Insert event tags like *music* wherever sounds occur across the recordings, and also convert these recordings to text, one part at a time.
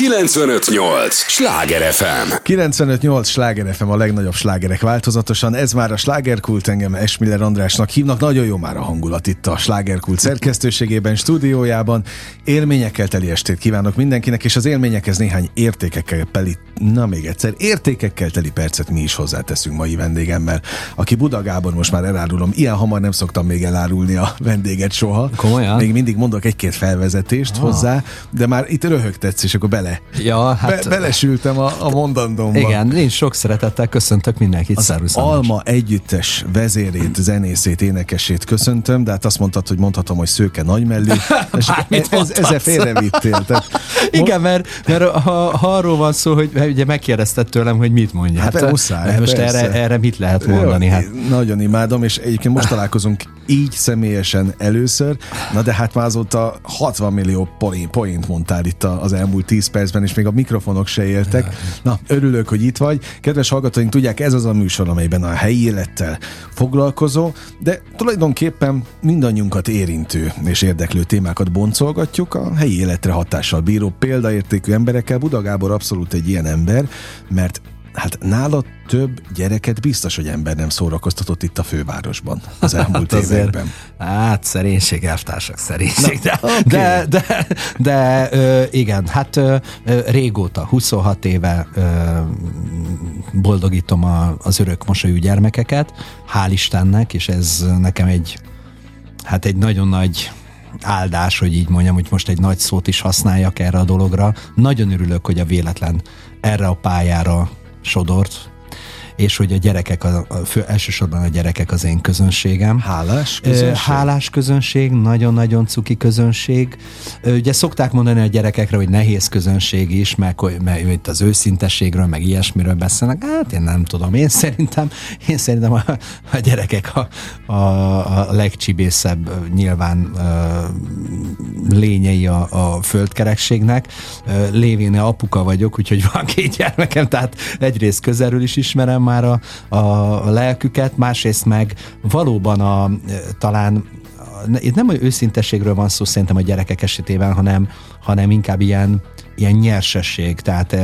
958! Sláger FM! 958! Sláger FM a legnagyobb slágerek változatosan. Ez már a slágerkult, engem Esmiller Andrásnak hívnak. Nagyon jó már a hangulat itt a slágerkult szerkesztőségében, stúdiójában. Élményekkel teli estét kívánok mindenkinek, és az élményekhez néhány értékekkel teli, na még egyszer, értékekkel teli percet mi is hozzáteszünk mai vendégemmel, aki Buda Gábor, most már elárulom, ilyen hamar nem szoktam még elárulni a vendéget soha. Komolyan? Még mindig mondok egy-két felvezetést ah. hozzá, de már itt röhögtetsz, és akkor bele. Ja, hát... Be, belesültem a, a mondandómba. Igen, én sok szeretettel köszöntök mindenkit. Az Alma együttes vezérét, zenészét, énekesét köszöntöm, de hát azt mondtad, hogy mondhatom, hogy szőke nagymellű. *laughs* És ez, ez, ezzel félrevittél. Tehát, *laughs* Igen, mert, mert ha, ha arról van szó, hogy ugye megkérdezted tőlem, hogy mit mondja. Hát, hát muszáj, most erre, erre mit lehet mondani? Jó, hát. Nagyon imádom, és egyébként most találkozunk így személyesen először, na de hát már azóta 60 millió point mondtál itt az elmúlt 10 percben, és még a mikrofonok se éltek. Na, örülök, hogy itt vagy. Kedves hallgatóink, tudják, ez az a műsor, amelyben a helyi élettel foglalkozó, de tulajdonképpen mindannyiunkat érintő és érdeklő témákat boncolgatjuk a helyi életre hatással bíró példaértékű emberekkel. Buda Gábor abszolút egy ilyen ember, mert hát nála több gyereket biztos, hogy ember nem szórakoztatott itt a fővárosban az *laughs* elmúlt hát években. Hát szerénység, elvtársak, szerénység. Na, de, okay. de, de, de ö, igen, hát ö, régóta, 26 éve ö, boldogítom a, az örök mosolyú gyermekeket, hál' Istennek, és ez nekem egy hát egy nagyon nagy áldás, hogy így mondjam, hogy most egy nagy szót is használjak erre a dologra. Nagyon örülök, hogy a véletlen erre a pályára zo door. És hogy a gyerekek, a, a fő, elsősorban a gyerekek az én közönségem. Hálás közönség? Hálás közönség, nagyon-nagyon cuki közönség. Ugye szokták mondani a gyerekekre, hogy nehéz közönség is, meg, meg itt az őszintességről, meg ilyesmiről beszélnek. Hát én nem tudom. Én szerintem, én szerintem a, a gyerekek a, a, a legcsibészebb nyilván lényei a, a földkerekségnek. Lévén apuka vagyok, úgyhogy van két gyermekem, tehát egyrészt közelről is ismerem már a, a lelküket, másrészt meg valóban a, talán itt nem őszintességről van szó szerintem a gyerekek esetében, hanem, hanem inkább ilyen, ilyen nyersesség, tehát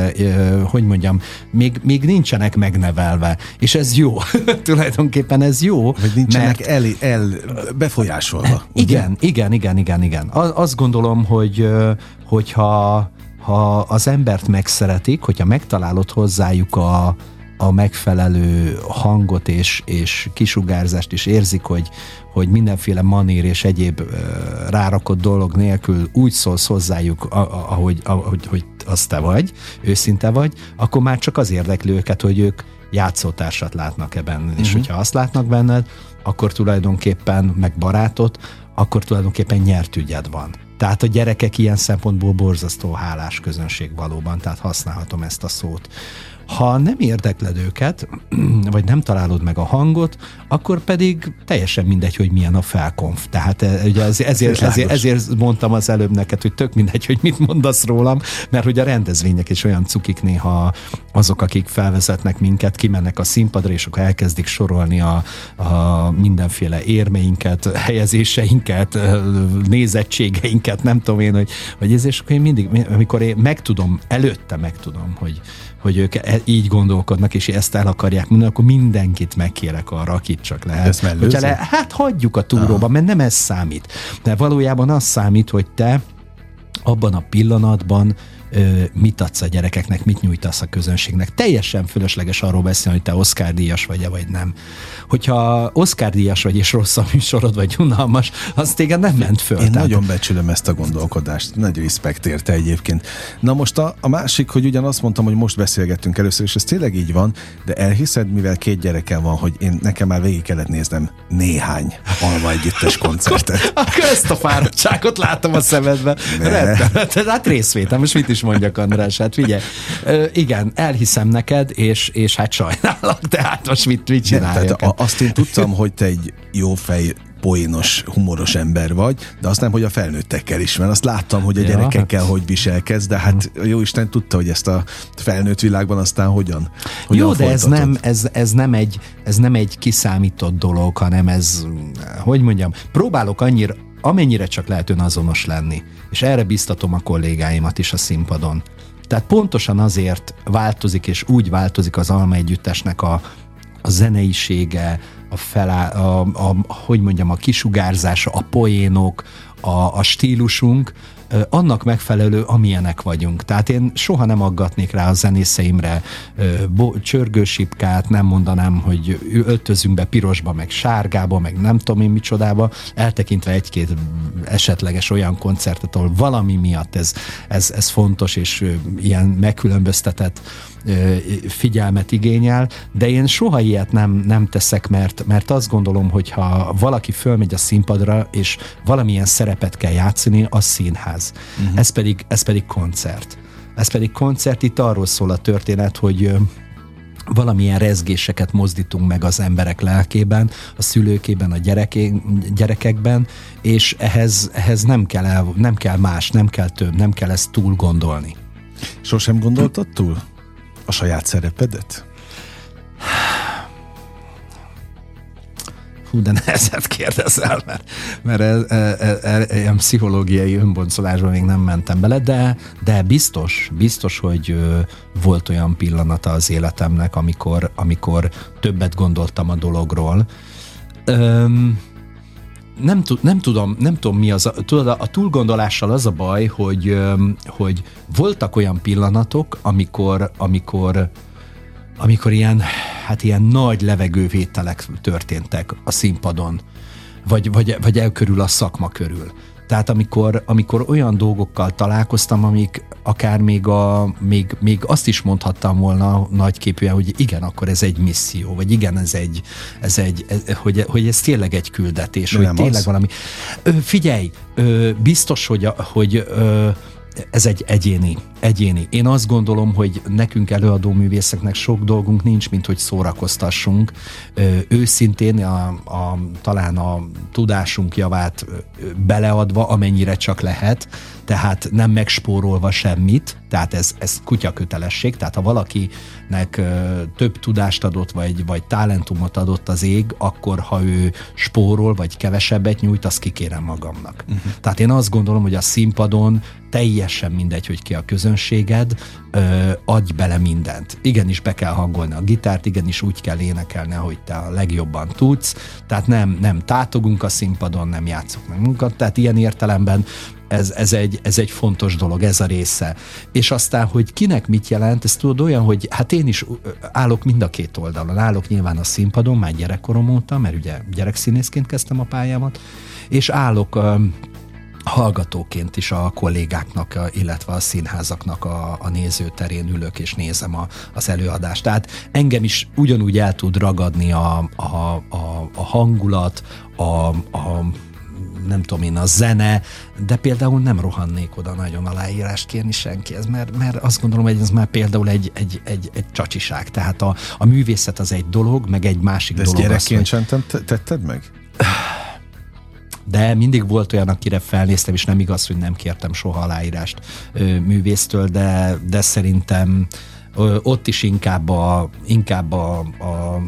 hogy mondjam, még, még nincsenek megnevelve, és ez jó, *laughs* tulajdonképpen ez jó. Vagy nincsenek mert, el, el befolyásolva. Igen, ugye? igen, igen, igen, igen. Azt gondolom, hogy hogyha ha az embert megszeretik, hogyha megtalálod hozzájuk a, a megfelelő hangot és, és kisugárzást is érzik, hogy, hogy mindenféle manír és egyéb rárakott dolog nélkül úgy szólsz hozzájuk, ahogy, ahogy hogy az te vagy, őszinte vagy, akkor már csak az érdekli őket, hogy ők játszótársat látnak-e benned. Uh-huh. És mhm. hogyha azt látnak benned, akkor tulajdonképpen meg barátot, akkor tulajdonképpen nyert ügyed van. Tehát a gyerekek ilyen szempontból borzasztó hálás közönség valóban, tehát használhatom ezt a szót. Ha nem érdekled őket, *clears throat* vagy nem találod meg a hangot, akkor pedig teljesen mindegy, hogy milyen a felkonf. Tehát eh, ugye ezért, ezért, ezért mondtam az előbb neked, hogy tök mindegy, hogy mit mondasz rólam, mert hogy a rendezvények is olyan cukik néha azok, akik felvezetnek minket, kimennek a színpadra, és akkor elkezdik sorolni a, a mindenféle érmeinket, helyezéseinket, nézettségeinket, nem tudom én, hogy, hogy ez, és akkor én mindig, amikor én megtudom, előtte megtudom, hogy, hogy ők e- így gondolkodnak, és ezt el akarják mondani, akkor mindenkit megkérek arra, akit csak lehet. Ezt le, hát hagyjuk a túróba, mert nem ez számít. De valójában az számít, hogy te abban a pillanatban ö, mit adsz a gyerekeknek, mit nyújtasz a közönségnek. Teljesen fölösleges arról beszélni, hogy te Oscar díjas vagy-e, vagy nem. Hogyha Oscar díjas vagy, és rossz a műsorod, vagy unalmas, az téged nem ment föl. Én tehát... nagyon becsülöm ezt a gondolkodást. Nagy respekt érte egyébként. Na most a, a másik, hogy ugyan azt mondtam, hogy most beszélgettünk először, és ez tényleg így van, de elhiszed, mivel két gyerekem van, hogy én nekem már végig kellett néznem néhány alma együttes koncertet. Akkor ezt a fáradtságot látom a szemedben. Hát részvétem, most mit is mondjak, András, hát figyelj. Ö, igen, elhiszem neked, és, és hát sajnálok, tehát most mit, mit csináljak? Tehát azt én tudtam, hogy te egy jó fej poénos, humoros ember vagy, de azt nem, hogy a felnőttekkel is, mert azt láttam, hogy a ja, gyerekekkel hát... hogy viselkedsz, de hát jó Isten tudta, hogy ezt a felnőtt világban aztán hogyan, hogyan Jó, de ez nem, ez, ez, nem egy, ez nem egy kiszámított dolog, hanem ez, hogy mondjam, próbálok annyira, amennyire csak lehet önazonos lenni. És erre biztatom a kollégáimat is a színpadon. Tehát pontosan azért változik, és úgy változik az Alma Együttesnek a, a zeneisége, a, felá, a, a, hogy mondjam, a kisugárzása, a poénok, a, a stílusunk, annak megfelelő, amilyenek vagyunk. Tehát én soha nem aggatnék rá a zenészeimre csörgősipkát, nem mondanám, hogy öltözünk be pirosba, meg sárgába, meg nem tudom én micsodába, eltekintve egy-két esetleges olyan koncertet, ahol valami miatt ez, ez, ez fontos, és ilyen megkülönböztetett figyelmet igényel, de én soha ilyet nem, nem teszek, mert, mert azt gondolom, hogy ha valaki fölmegy a színpadra, és valamilyen szerepet kell játszani, az színház. Uh-huh. Ez, pedig, ez pedig koncert. Ez pedig koncert, itt arról szól a történet, hogy valamilyen rezgéseket mozdítunk meg az emberek lelkében, a szülőkében, a gyereké, gyerekekben, és ehhez, ehhez nem, kell el, nem kell más, nem kell több, nem kell ezt túl gondolni. Sosem gondoltad túl? A saját szerepedet? Hú, de nehezet kérdezel, mert, mert ez, ez, ez, ez, ilyen pszichológiai önboncolásban még nem mentem bele, de, de biztos, biztos, hogy ö, volt olyan pillanata az életemnek, amikor, amikor többet gondoltam a dologról. Öm, nem, nem, tudom, nem tudom mi az, a, tudod, a túlgondolással az a baj, hogy, hogy voltak olyan pillanatok, amikor, amikor, amikor ilyen, hát ilyen nagy levegővételek történtek a színpadon, vagy, vagy, vagy elkörül a szakma körül. Tehát amikor, amikor olyan dolgokkal találkoztam, amik akár még, a, még, még azt is mondhattam volna nagyképűen, hogy igen, akkor ez egy misszió, vagy igen, ez egy, ez egy ez, hogy, hogy ez tényleg egy küldetés, De hogy tényleg az? valami. Ö, figyelj, ö, biztos, hogy, hogy ö, ez egy egyéni, egyéni. Én azt gondolom, hogy nekünk előadó művészeknek sok dolgunk nincs, mint hogy szórakoztassunk. Őszintén a, a, talán a tudásunk javát beleadva, amennyire csak lehet, tehát nem megspórolva semmit, tehát ez, ez kutya kötelesség, tehát ha valakinek több tudást adott, vagy, vagy talentumot adott az ég, akkor ha ő spórol, vagy kevesebbet nyújt, azt kikérem magamnak. Uh-huh. Tehát én azt gondolom, hogy a színpadon teljesen mindegy, hogy ki a közönséged, ö, adj bele mindent. Igenis be kell hangolni a gitárt, igenis úgy kell énekelni, ahogy te a legjobban tudsz, tehát nem, nem tátogunk a színpadon, nem játszok meg munkat, tehát ilyen értelemben ez, ez, egy, ez egy fontos dolog, ez a része. És aztán, hogy kinek mit jelent, ez tudod olyan, hogy hát én is állok mind a két oldalon. Állok nyilván a színpadon, már gyerekkorom óta, mert ugye gyerekszínészként kezdtem a pályámat, és állok hallgatóként is a kollégáknak, illetve a színházaknak a, a nézőterén ülök és nézem a, az előadást. Tehát engem is ugyanúgy el tud ragadni a, a, a, a hangulat, a, a nem tudom én, a zene, de például nem rohannék oda nagyon aláírást kérni senkihez, mert, mert azt gondolom, hogy ez már például egy, egy, egy, egy csacsiság. Tehát a, a művészet az egy dolog, meg egy másik de dolog. ezt gyerekként sem tetted meg? De mindig volt olyan, akire felnéztem, és nem igaz, hogy nem kértem soha aláírást művésztől, de, de szerintem ott is inkább a, inkább a, a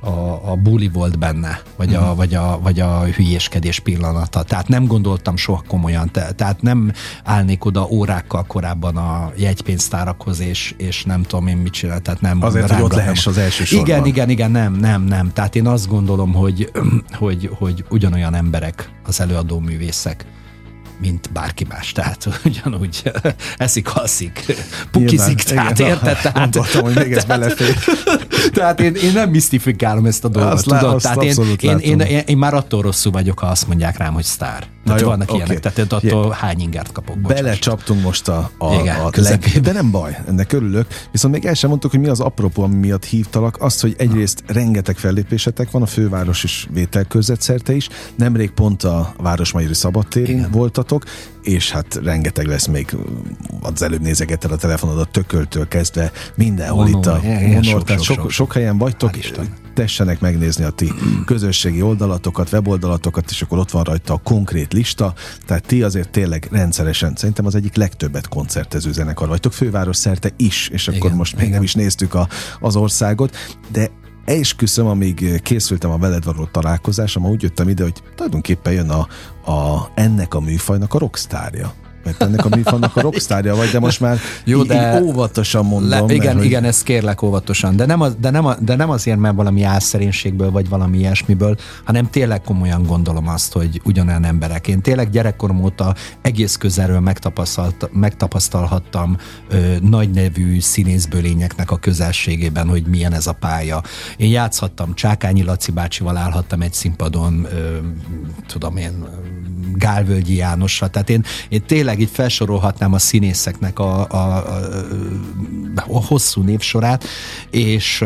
a, a buli volt benne, vagy a, mhm. vagy, a, vagy a hülyéskedés pillanata. Tehát nem gondoltam soha komolyan, te, tehát nem állnék oda órákkal korábban a jegypénztárakhoz, és, és nem tudom én mit csinál, tehát nem Azért, hogy ott lehess az első sorban. Igen, igen, igen, nem, nem, nem. Tehát én azt gondolom, hogy, *clears throat* hogy, hogy ugyanolyan emberek az előadó művészek mint bárki más. Tehát ugyanúgy *laughs* eszik, alszik, pukizik, tehát érted? Tehát, Gondoltam, hogy még ez belefér. tehát én, én nem misztifikálom ezt a dolgot, azt tudod? Lá, tehát én, én, én, én, én, már attól rosszul vagyok, ha azt mondják rám, hogy sztár. Tehát jó, vannak okay. ilyenek, tehát attól yeah. hány ingert kapok. Bocsáss. Belecsaptunk most a, a, Igen, a leg, de nem baj, ennek örülök. Viszont még el sem mondtuk, hogy mi az apropó, ami miatt hívtalak. Azt, hogy egyrészt rengeteg fellépésetek van, a főváros is vételközzetszerte is. Nemrég pont a Városmajori Szabadtérin voltatok, és hát rengeteg lesz még az előbb nézegettel a telefonodat tököltől kezdve mindenhol Honor, itt a Honor, tehát sok, sok, sok helyen vagytok, tessenek megnézni a ti *clears throat* közösségi oldalatokat, weboldalatokat, és akkor ott van rajta a konkrét lista, tehát ti azért tényleg rendszeresen, szerintem az egyik legtöbbet koncertező zenekar vagytok, főváros szerte is, és akkor igen, most még igen. nem is néztük a, az országot, de esküszöm, amíg készültem a veled való találkozásom, úgy jöttem ide, hogy tulajdonképpen jön a, a, ennek a műfajnak a rockstárja. Mert ennek a műfannak a rockstárja vagy, de most már Jó, de óvatosan mondom. Le, igen, mert, igen, ezt kérlek óvatosan, de nem, az, de, nem, de nem azért, mert valami álszerénységből, vagy valami ilyesmiből, hanem tényleg komolyan gondolom azt, hogy ugyanolyan emberek. Én tényleg gyerekkorom óta egész közelről megtapasztalt, megtapasztalhattam ö, nagy nevű színészbölényeknek a közelségében, hogy milyen ez a pálya. Én játszhattam, Csákányi Laci bácsival állhattam egy színpadon, ö, tudom én, Gálvölgyi Jánossal. Tehát én, én tényleg itt felsorolhatnám a színészeknek a, a, a, a hosszú névsorát, és,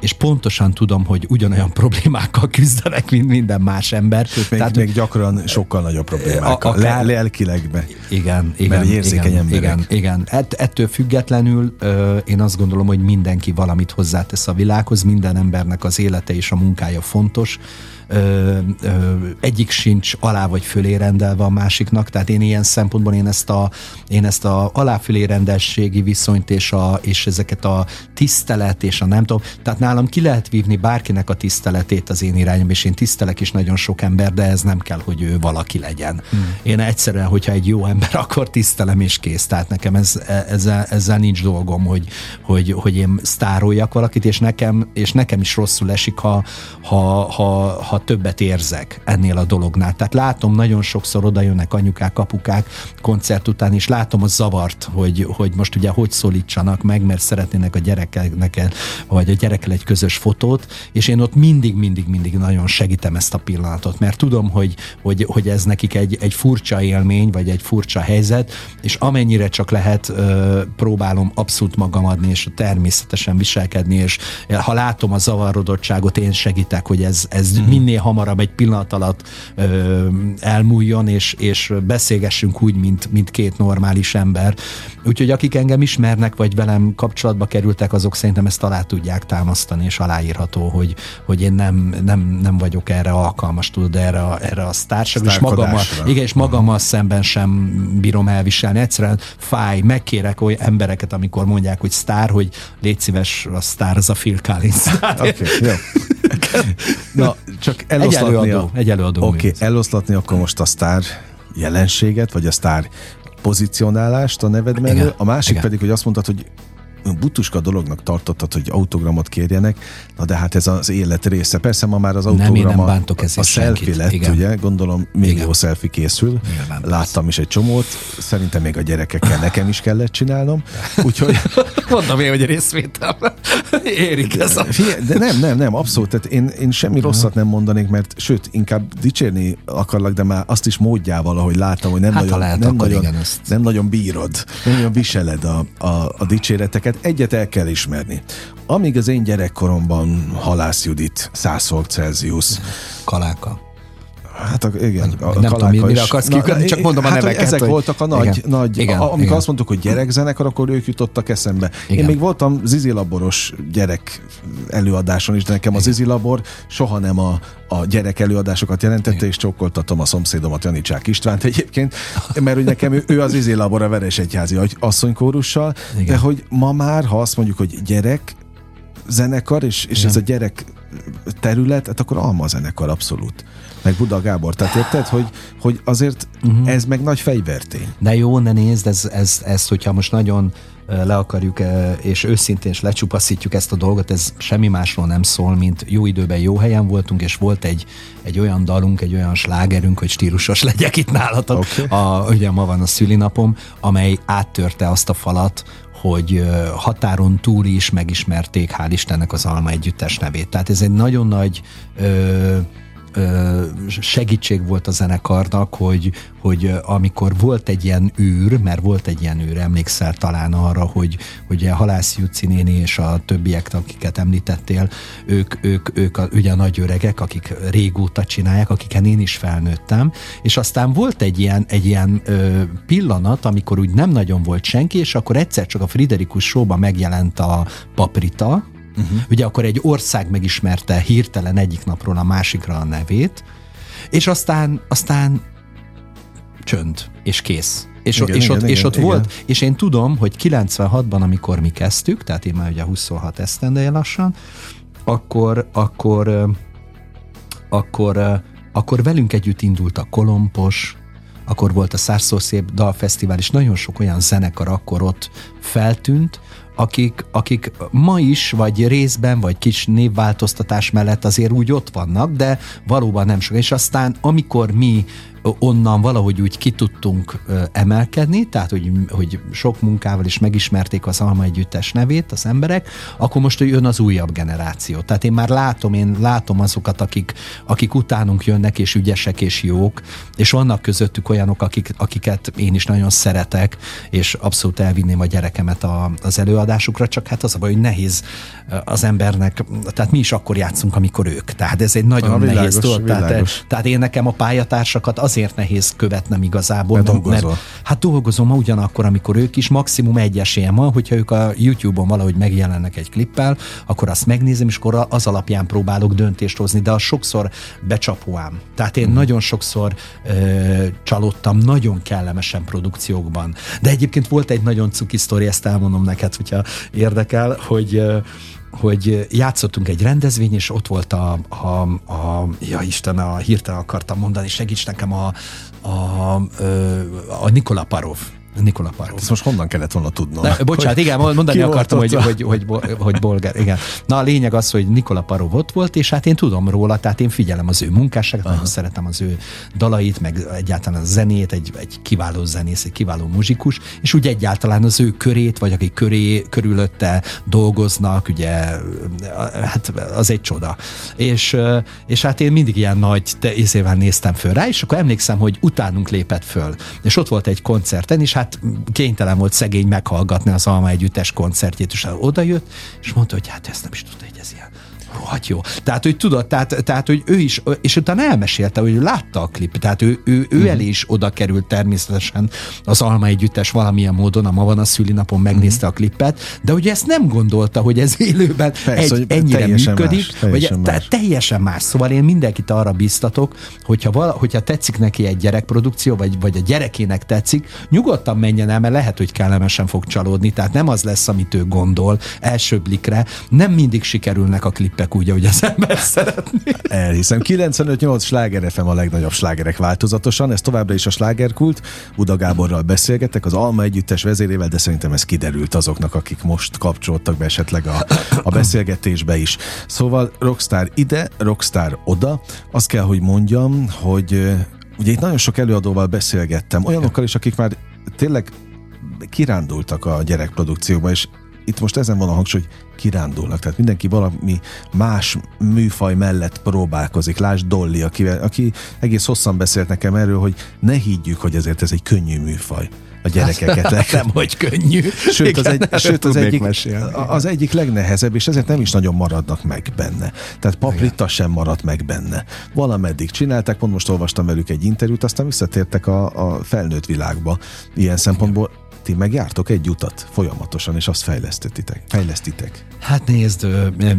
és pontosan tudom, hogy ugyanolyan *laughs* problémákkal küzdenek, mint minden más ember. Sőt, még, Tehát, még gyakran sokkal nagyobb problémákkal. Akár, Le, lelkileg be. Igen, igen. Mert érzékeny igen, emberek. Igen, igen. Ett, ettől függetlenül én azt gondolom, hogy mindenki valamit hozzátesz a világhoz, minden embernek az élete és a munkája fontos, ö, ö, egyik sincs alá vagy fölé rendelve a másiknak, tehát én ilyen szempontból én ezt a, én ezt a alá-fölé rendelségi viszonyt és, a, és ezeket a tisztelet és a nem tudom, tehát nálam ki lehet vívni bárkinek a tiszteletét az én irányom, és én tisztelek is nagyon sok ember, de ez nem kell, hogy ő valaki legyen. Hmm. Én egyszerűen, hogyha egy jó ember, *laughs* akkor tisztelem és kész. Tehát nekem ez, ezzel, ezzel nincs dolgom, hogy, hogy, hogy én sztároljak valakit, és nekem, és nekem is rosszul esik, ha, ha, ha, ha többet érzek ennél a dolognál. Tehát látom, nagyon sokszor oda jönnek anyukák, apukák koncert után, és látom a zavart, hogy, hogy most ugye hogy szólítsanak meg, mert szeretnének a gyerekeknek, vagy a gyerekkel egy közös fotót, és én ott mindig, mindig, mindig nagyon segítem ezt a pillanatot, mert tudom, hogy, hogy, hogy ez nekik egy, egy furcsa élmény, vagy egy furcsa helyzet, és amennyire csak lehet, próbálom abszolút magam adni, és természetesen viselkedni, és ha látom a zavarodottságot, én segítek, hogy ez, ez hmm. Minél hamarabb egy pillanat alatt ö, elmúljon, és, és beszélgessünk úgy, mint, mint két normális ember. Úgyhogy akik engem ismernek, vagy velem kapcsolatba kerültek, azok szerintem ezt alá tudják támasztani, és aláírható, hogy, hogy én nem, nem, nem vagyok erre alkalmas, tudod, erre a, erre a sztárság, és magammal, igen, és magammal szemben sem bírom elviselni. Egyszerűen fáj, megkérek olyan embereket, amikor mondják, hogy sztár, hogy légy szíves, a sztár az a Phil Collins. *laughs* Okay, jó. *laughs* Na, csak eloszlatni egy előadó, a... egy előadó Oké, okay, eloszlatni akkor most a sztár jelenséget, vagy a sztár pozicionálást a neved mellől. A másik Igen. pedig, hogy azt mondtad, hogy butuska dolognak tartottad, hogy autogramot kérjenek, na de hát ez az élet része. Persze ma már az autogram nem, nem a, a selfie lett, Igen. ugye, gondolom még Igen. jó selfie készül. Igen, Láttam is egy csomót, szerintem még a gyerekekkel nekem is kellett csinálnom, úgyhogy... *laughs* Mondom én, hogy részvétel. Érik ez a... De nem, nem, nem, abszolút, tehát én, én semmi rosszat nem mondanék, mert sőt, inkább dicsérni akarlak, de már azt is módjával, ahogy láttam, hogy nem, hát, nagyon, lehet, nem, nagyon, nem nagyon bírod, nem nagyon viseled a, a, a dicséreteket, mert egyet el kell ismerni. Amíg az én gyerekkoromban Halász Judit, 100 fok Celsius. Kaláka. Hát a, igen, a, nem tudom, mire akarsz kikötni, csak mondom a hát, neveket. Ezek hogy... voltak a nagy, igen, nagy igen, a, amikor igen. azt mondtuk, hogy gyerekzenekar, akkor ők jutottak eszembe. Igen. Én még voltam Zizi Laboros gyerek előadáson is, de nekem igen. a Zizi Labor soha nem a, a gyerek előadásokat jelentette, igen. és csókoltatom a szomszédomat Janicsák Istvánt egyébként, mert hogy nekem ő, ő az Zizi Labor a Veresegyházi asszonykórussal, igen. de hogy ma már, ha azt mondjuk, hogy gyerek, zenekar, és, és ez a gyerek terület, hát akkor Alma zenekar abszolút meg Buda Gábor. Tehát érted, hogy, hogy azért uh-huh. ez meg nagy fegyvertény. De jó, ne nézd, ez, ez, ez hogyha most nagyon le akarjuk, és őszintén is lecsupaszítjuk ezt a dolgot, ez semmi másról nem szól, mint jó időben jó helyen voltunk, és volt egy, egy olyan dalunk, egy olyan slágerünk, hogy stílusos legyek itt nálatok. Okay. A, ugye ma van a szülinapom, amely áttörte azt a falat, hogy határon túl is megismerték, hál' Istennek az Alma Együttes nevét. Tehát ez egy nagyon nagy ö, segítség volt a zenekarnak, hogy, hogy amikor volt egy ilyen űr, mert volt egy ilyen űr, emlékszel talán arra, hogy, a Halász Juci néni és a többiek, akiket említettél, ők, ők, ők a, ugye a nagy öregek, akik régóta csinálják, akiken én is felnőttem, és aztán volt egy ilyen, egy ilyen ö, pillanat, amikor úgy nem nagyon volt senki, és akkor egyszer csak a Friderikus showban megjelent a Paprita, Uh-huh. Ugye akkor egy ország megismerte hirtelen egyik napról a másikra a nevét, és aztán, aztán csönd, és kész. És, igen, és, igen, ott, igen, és ott igen. volt, és én tudom, hogy 96-ban, amikor mi kezdtük, tehát én már ugye 26 esztendeje lassan, akkor, akkor, akkor, akkor velünk együtt indult a Kolompos, akkor volt a Szárszó Szép Dalfesztivál, és nagyon sok olyan zenekar akkor ott feltűnt, akik, akik ma is, vagy részben, vagy kis névváltoztatás mellett azért úgy ott vannak, de valóban nem sok. És aztán, amikor mi onnan valahogy úgy ki tudtunk emelkedni, tehát hogy, hogy sok munkával is megismerték az Alma Együttes nevét az emberek, akkor most jön az újabb generáció. Tehát én már látom, én látom azokat, akik, akik utánunk jönnek, és ügyesek, és jók, és vannak közöttük olyanok, akik, akiket én is nagyon szeretek, és abszolút elvinném a gyerekemet a, az előadásukra, csak hát az a baj, hogy nehéz az embernek, tehát mi is akkor játszunk, amikor ők. Tehát ez egy nagyon ah, nehéz dolog. Tehát, tehát én nekem a pályatársakat az azért nehéz követnem igazából. Mert, mert, mert hát dolgozom ma ugyanakkor, amikor ők is, maximum egy esélyem van, hogyha ők a YouTube-on valahogy megjelennek egy klippel, akkor azt megnézem, és akkor az alapján próbálok döntést hozni, de az sokszor becsapóám. Tehát én hmm. nagyon sokszor ö, csalódtam nagyon kellemesen produkciókban. De egyébként volt egy nagyon cuki sztori, ezt elmondom neked, hogyha érdekel, hogy ö, hogy játszottunk egy rendezvény, és ott volt a, a, a ja Isten, a hirtelen akartam mondani, segíts nekem a, a, a, a Nikola Parov Nikola Parov. Ezt most honnan kellett volna tudnom? Ne, bocsánat, igen, mondani akartam, hogy, hogy, hogy, hogy, hogy bolgár. Igen. Na a lényeg az, hogy Nikola Parov ott volt, és hát én tudom róla, tehát én figyelem az ő munkásságát, nagyon szeretem az ő dalait, meg egyáltalán a zenét, egy, egy kiváló zenész, egy kiváló muzsikus, és úgy egyáltalán az ő körét, vagy akik köré, körülötte dolgoznak, ugye, hát az egy csoda. És, és hát én mindig ilyen nagy észével néztem föl rá, és akkor emlékszem, hogy utánunk lépett föl. És ott volt egy koncerten, és hát hát kénytelen volt szegény meghallgatni az Alma Együttes koncertjét, és oda jött, és mondta, hogy hát ezt nem is tudta, hogy ez ilyen rohadt jó. Tehát, hogy tudod, tehát, tehát, hogy ő is, és utána elmesélte, hogy ő látta a klip, tehát ő, ő, ő mm. elé is oda került természetesen az Alma Együttes valamilyen módon, a ma van a szülinapon megnézte mm. a klipet, de hogy ezt nem gondolta, hogy ez élőben Persze, egy, ennyire működik, más, teljesen, vagy, más. teljesen más. Szóval én mindenkit arra biztatok, hogyha, vala, hogyha tetszik neki egy gyerekprodukció, vagy, vagy a gyerekének tetszik, nyugodtan menjen el, mert lehet, hogy kellemesen fog csalódni, tehát nem az lesz, amit ő gondol első blikre, nem mindig sikerülnek a klipek lettek úgy, ahogy az ember szeretné. Elhiszem. 95-8 sláger FM a legnagyobb slágerek változatosan, ez továbbra is a slágerkult. Uda Gáborral beszélgettek, az Alma együttes vezérével, de szerintem ez kiderült azoknak, akik most kapcsoltak be esetleg a, a beszélgetésbe is. Szóval Rockstar ide, Rockstar oda. Azt kell, hogy mondjam, hogy ugye itt nagyon sok előadóval beszélgettem, olyanokkal is, akik már tényleg kirándultak a gyerekprodukcióba, és itt most ezen van a hangsúly, hogy kirándulnak. Tehát mindenki valami más műfaj mellett próbálkozik. Lásd Dolly, aki, aki egész hosszan beszélt nekem erről, hogy ne higgyük, hogy ezért ez egy könnyű műfaj a gyerekeket. *laughs* Nem, hogy könnyű. Sőt, az, egy, sőt az, egyik, az egyik legnehezebb, és ezért nem is nagyon maradnak meg benne. Tehát paprita sem maradt meg benne. Valameddig csinálták, pont most olvastam velük egy interjút, aztán visszatértek a, a felnőtt világba. Ilyen szempontból ti megjártok egy utat folyamatosan, és azt fejlesztitek. fejlesztitek. Hát nézd,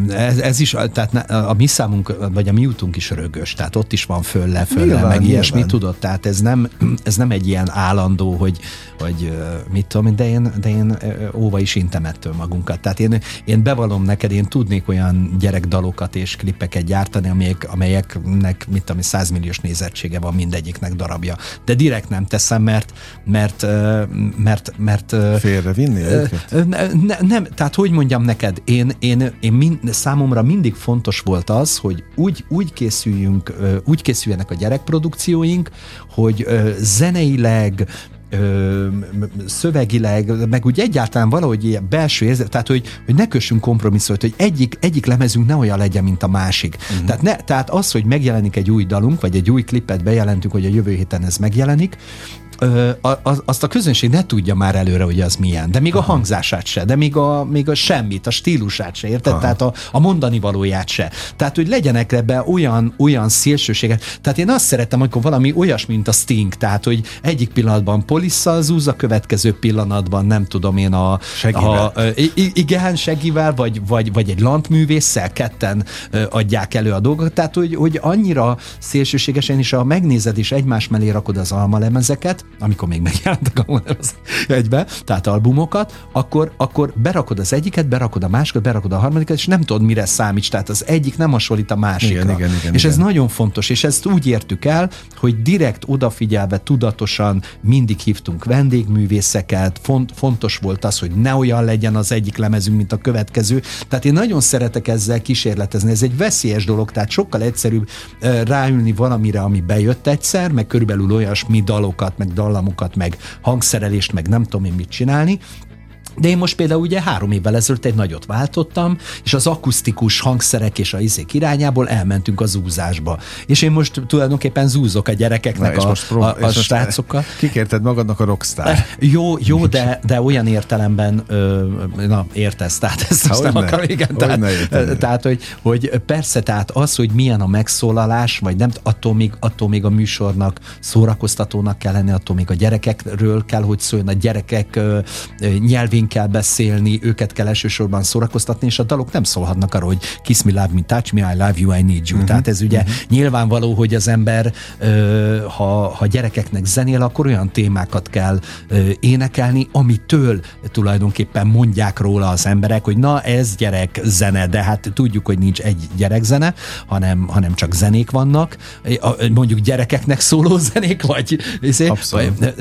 ez, ez is, tehát a mi számunk, vagy a mi útunk is rögös, tehát ott is van fölle, fölle, nyilván, meg ilyesmi, tudod, tehát ez nem, ez nem egy ilyen állandó, hogy, hogy mit tudom, de én, de én óva is intem ettől magunkat. Tehát én, én bevallom neked, én tudnék olyan gyerekdalokat és klippeket gyártani, amelyek, amelyeknek, mit tudom, 100 milliós nézettsége van mindegyiknek darabja. De direkt nem teszem, mert, mert, mert mert... Félrevinni őket? Ne, ne, nem, tehát hogy mondjam neked, én, én, én mind, számomra mindig fontos volt az, hogy úgy, úgy készüljünk, úgy készüljenek a gyerekprodukcióink, hogy zeneileg, ö, szövegileg, meg úgy egyáltalán valahogy ilyen belső érzet, tehát hogy, hogy ne kössünk kompromisszumot, hogy egyik, egyik lemezünk ne olyan legyen, mint a másik. Uh-huh. Tehát, ne, tehát az, hogy megjelenik egy új dalunk, vagy egy új klipet bejelentünk, hogy a jövő héten ez megjelenik, ö, az, azt a közönség ne tudja már előre, hogy az milyen, de még Aha. a hangzását se, de még a, még a semmit, a stílusát se, érted? Aha. Tehát a, a mondani valóját se. Tehát, hogy legyenek ebbe olyan, olyan szélsőségek. Tehát én azt szeretem, amikor valami olyas, mint a Sting, tehát, hogy egyik pillanatban polisszal zúz, a következő pillanatban nem tudom én a... Seggivel. A, igen, seggivel, vagy, vagy, vagy egy lantművésszel ketten adják elő a dolgokat. Tehát, hogy, hogy annyira szélsőségesen is, a megnézed és egymás mellé rakod az almalemezeket, amikor még megjelentek a egybe, tehát albumokat, akkor, akkor berakod az egyiket, berakod a másikat, berakod a harmadikat, és nem tudod, mire számíts. Tehát az egyik nem hasonlít a másikra. Igen, igen, igen, és igen. ez nagyon fontos, és ezt úgy értük el, hogy direkt odafigyelve, tudatosan mindig hívtunk vendégművészeket, font, fontos volt az, hogy ne olyan legyen az egyik lemezünk, mint a következő. Tehát én nagyon szeretek ezzel kísérletezni. Ez egy veszélyes dolog, tehát sokkal egyszerűbb ráülni valamire, ami bejött egyszer, meg körülbelül olyasmi dalokat, meg dallamokat, meg hangszerelést, meg nem tudom én mit csinálni, de én most például ugye három évvel ezelőtt egy nagyot váltottam, és az akusztikus hangszerek és a izék irányából elmentünk a zúzásba. És én most tulajdonképpen zúzok a gyerekeknek, Na, a, most prób- a, a srácokkal. Kikérted magadnak a rockstar. Jó, jó, de, de olyan értelemben, ö, na értesz, tehát ezt most nem akarom, igen, tehát, érteni. tehát hogy, hogy persze, tehát az, hogy milyen a megszólalás, vagy nem, attól még, attól még a műsornak szórakoztatónak kell lenni, attól még a gyerekekről kell, hogy szóljon, a gyerekek ö, ö, nyelvén kell beszélni, őket kell elsősorban szórakoztatni, és a dalok nem szólhatnak arról, hogy kiss me, love me, touch me, I love you, I need you. Uh-huh. Tehát ez ugye uh-huh. nyilvánvaló, hogy az ember, ö, ha, ha gyerekeknek zenél, akkor olyan témákat kell ö, énekelni, amitől tulajdonképpen mondják róla az emberek, hogy na ez gyerek zene, de hát tudjuk, hogy nincs egy gyerekzene, hanem, hanem csak zenék vannak, mondjuk gyerekeknek szóló *laughs* zenék, vagy izé, Abszolút.